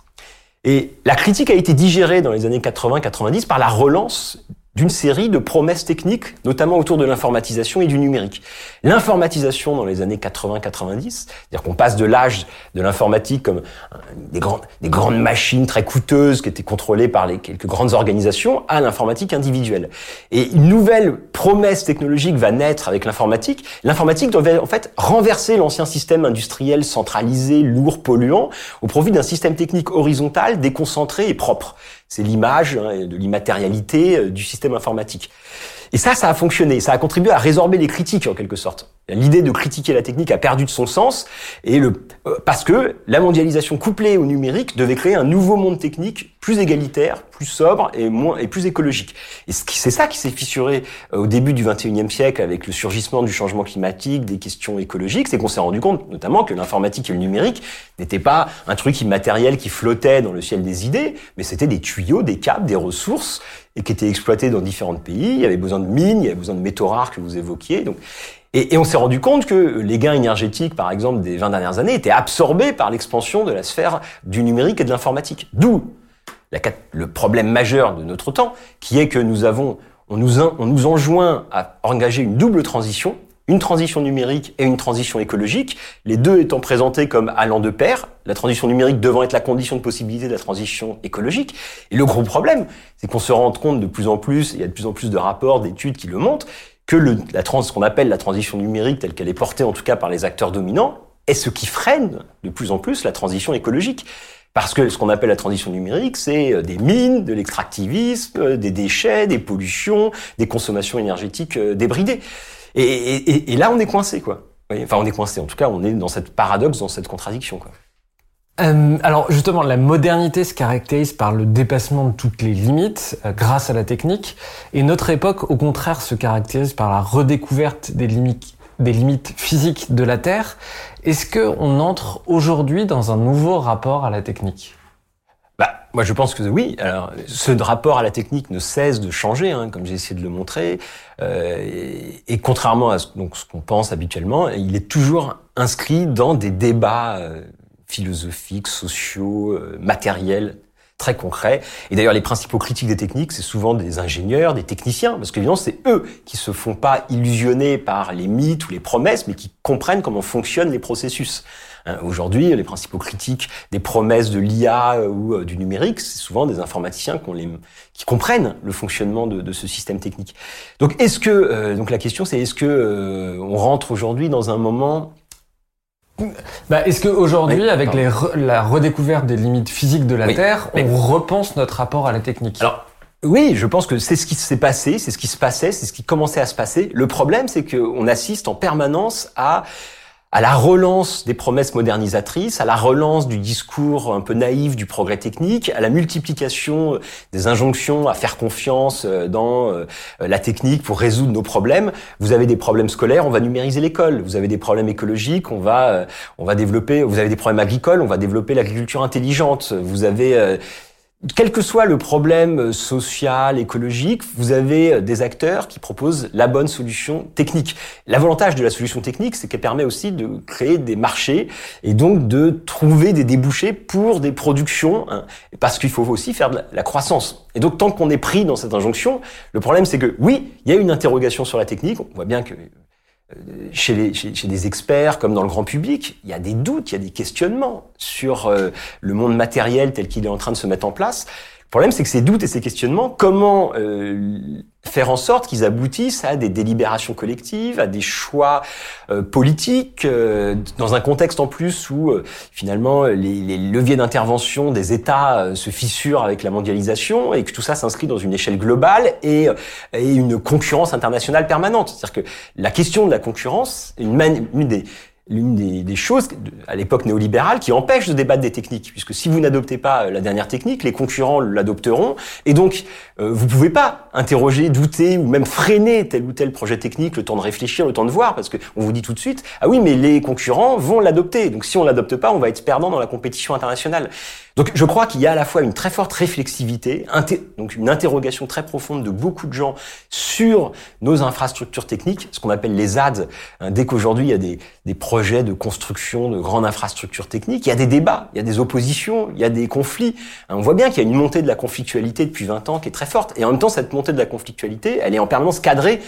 Et la critique a été digérée dans les années 80-90 par la relance d'une série de promesses techniques, notamment autour de l'informatisation et du numérique. L'informatisation dans les années 80-90, c'est-à-dire qu'on passe de l'âge de l'informatique comme des grandes, des grandes machines très coûteuses qui étaient contrôlées par les quelques grandes organisations à l'informatique individuelle. Et une nouvelle promesse technologique va naître avec l'informatique. L'informatique devait en fait renverser l'ancien système industriel centralisé, lourd, polluant, au profit d'un système technique horizontal, déconcentré et propre. C'est l'image hein, de l'immatérialité euh, du système informatique. Et ça, ça a fonctionné. Ça a contribué à résorber les critiques en quelque sorte. L'idée de critiquer la technique a perdu de son sens et le, euh, parce que la mondialisation couplée au numérique devait créer un nouveau monde technique plus égalitaire, plus sobre et moins et plus écologique. Et c'est ça qui s'est fissuré euh, au début du 21e siècle avec le surgissement du changement climatique, des questions écologiques, c'est qu'on s'est rendu compte notamment que l'informatique et le numérique n'étaient pas un truc immatériel qui flottait dans le ciel des idées, mais c'était des tuyaux, des câbles, des ressources et qui étaient exploités dans différents pays. Il y avait besoin de mines, il y avait besoin de métaux rares que vous évoquiez. Donc, et, et on s'est rendu compte que les gains énergétiques, par exemple, des 20 dernières années, étaient absorbés par l'expansion de la sphère du numérique et de l'informatique. D'où le problème majeur de notre temps, qui est que nous avons, on nous, on nous enjoint à engager une double transition, une transition numérique et une transition écologique, les deux étant présentés comme allant de pair, la transition numérique devant être la condition de possibilité de la transition écologique. Et le gros problème, c'est qu'on se rend compte de plus en plus, il y a de plus en plus de rapports, d'études qui le montrent, que le, la trans, ce qu'on appelle la transition numérique telle qu'elle est portée en tout cas par les acteurs dominants, est ce qui freine de plus en plus la transition écologique. Parce que ce qu'on appelle la transition numérique, c'est euh, des mines, de l'extractivisme, euh, des déchets, des pollutions, des consommations énergétiques euh, débridées. Et, là, on est coincé, quoi. Enfin, on est coincé. En tout cas, on est dans cette paradoxe, dans cette contradiction, quoi. Euh, alors justement, la modernité se caractérise par le dépassement de toutes les limites euh, grâce à la technique, et notre époque, au contraire, se caractérise par la redécouverte des limites, des limites physiques de la Terre. Est-ce que on entre aujourd'hui dans un nouveau rapport à la technique? Moi, je pense que oui. Alors, ce rapport à la technique ne cesse de changer, hein, comme j'ai essayé de le montrer. Euh, et, contrairement à ce, qu'on pense habituellement, il est toujours inscrit dans des débats euh, philosophiques, sociaux, euh, matériels très concrets. Et d'ailleurs, les principaux critiques des techniques, c'est souvent des ingénieurs, des techniciens, parce qu'évidemment, c'est eux qui se font pas illusionner par les mythes ou les promesses, mais qui comprennent comment fonctionnent les processus. Hein, aujourd'hui, les principaux critiques des promesses de l'IA euh, ou euh, du numérique, c'est souvent des informaticiens qui comprennent le fonctionnement de, ce système technique. Donc, est-ce que euh, donc la question, c'est est-ce que on rentre aujourd'hui dans un moment bah, Est-ce qu'aujourd'hui, avec la redécouverte des limites physiques de la Terre, on repense notre rapport à la technique? Alors, oui, je pense que c'est ce qui s'est passé, c'est ce qui se passait, c'est ce qui commençait à se passer. Le problème, c'est qu'on assiste en permanence à à la relance des promesses modernisatrices, à la relance du discours un peu naïf du progrès technique, à la multiplication euh, des injonctions à faire confiance euh, dans euh, la technique pour résoudre nos problèmes. Vous avez des problèmes scolaires, on va numériser l'école. Vous avez des problèmes écologiques, on va on va développer. Vous avez des problèmes agricoles, on va développer l'agriculture intelligente. Vous avez quel que soit le problème social, écologique, vous avez euh, des acteurs qui proposent la bonne solution technique. L'avantage de la solution technique, c'est qu'elle permet aussi de créer des marchés et donc de trouver des débouchés pour des productions, hein, parce qu'il faut aussi faire de la croissance. Et donc tant qu'on est pris dans cette injonction, le problème c'est que oui, il y a une interrogation sur la technique, on voit bien que euh, chez, des experts comme dans le grand public, il y a des doutes, il y a des questionnements sur euh, le monde matériel tel qu'il est en train de se mettre en place. Le problème, c'est que ces doutes et ces questionnements, comment euh, faire en sorte qu'ils aboutissent à des délibérations collectives, à des choix euh, politiques, euh, dans un contexte en plus où finalement les, les leviers d'intervention des États se fissurent avec la mondialisation et que tout ça s'inscrit dans une échelle globale et, et une concurrence internationale permanente. C'est-à-dire que la question de la concurrence, une, une des l'une des, choses à l'époque néolibérale qui empêche de débattre des techniques, puisque si vous n'adoptez pas euh, la dernière technique, les concurrents l'adopteront, et donc euh, vous pouvez pas interroger, douter ou même freiner tel ou tel projet technique, le temps de réfléchir, le temps de voir, parce que on vous dit tout de suite ah oui mais les concurrents vont l'adopter, donc si on l'adopte pas, on va être perdant dans la compétition internationale. Donc je crois qu'il y a à la fois une très forte réflexivité, donc une interrogation très profonde de beaucoup de gens sur nos infrastructures techniques, ce qu'on appelle les ZAD. Hein, dès qu'aujourd'hui il y a des, projets de construction de grandes infrastructures techniques, il y a des débats, il y a des oppositions, il y a des conflits. Hein, on voit bien qu'il y a une montée de la conflictualité depuis 20 ans qui est très forte. Et en même temps, cette montée de la conflictualité, elle est en permanence cadrée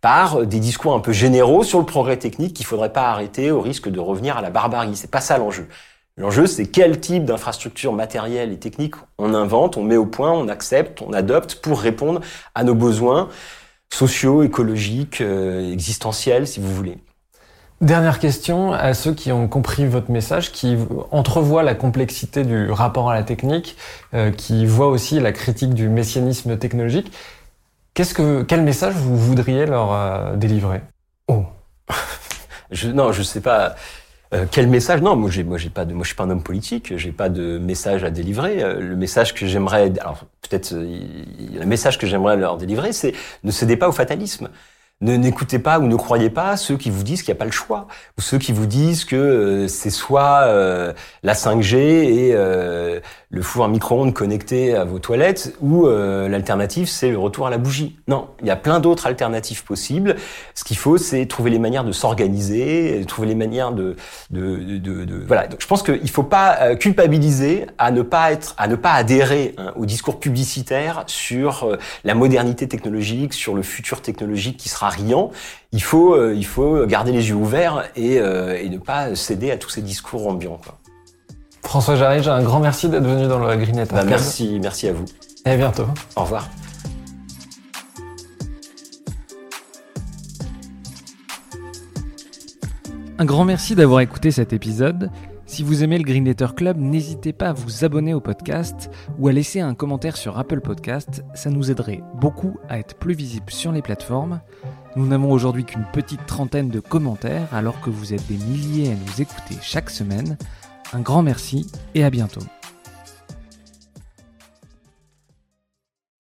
par des discours un peu généraux sur le progrès technique qu'il faudrait pas arrêter au risque de revenir à la barbarie. C'est pas ça l'enjeu. L'enjeu, c'est quel type d'infrastructure matérielle et technique on invente, on met au point, on accepte, on adopte pour répondre à nos besoins sociaux, écologiques, euh, existentiels, si vous voulez. Dernière question à ceux qui ont compris votre message, qui entrevoient la complexité du rapport à la technique, euh, qui voient aussi la critique du messianisme technologique. Qu'est-ce que, quel message vous voudriez leur euh, délivrer? Oh, *laughs* je, non, je sais pas. Euh, quel message? Non, moi j'ai, moi j'ai pas de, moi je suis pas un homme politique, j'ai pas de message à délivrer. Euh, le message que j'aimerais, alors peut-être, le message que j'aimerais leur délivrer, c'est ne cédez pas au fatalisme. Ne n'écoutez pas ou ne croyez pas ceux qui vous disent qu'il n'y a pas le choix, ou ceux qui vous disent que c'est soit la 5G et le four à micro-ondes connecté à vos toilettes ou euh, l'alternative c'est le retour à la bougie. Non, il y a plein d'autres alternatives possibles. Ce qu'il faut c'est trouver les manières de s'organiser, trouver les manières de, de, de, de, voilà. Donc je pense qu'il faut pas euh, culpabiliser à ne pas être, à ne pas adhérer hein, au discours publicitaire sur euh, la modernité technologique, sur le futur technologique qui sera riant. Il faut, il faut garder les yeux ouverts et, et ne pas céder à tous ces discours ambiants. Quoi. François Jarry, un grand merci d'être venu dans le Green bah, Merci, merci à vous. Et à bientôt. Au revoir. Un grand merci d'avoir écouté cet épisode. Si vous aimez le Green Letter Club, n'hésitez pas à vous abonner au podcast ou à laisser un commentaire sur Apple Podcast. Ça nous aiderait beaucoup à être plus visible sur les plateformes. Nous n'avons aujourd'hui qu'une petite trentaine de commentaires alors que vous êtes des milliers à nous écouter chaque semaine. Un grand merci et à bientôt.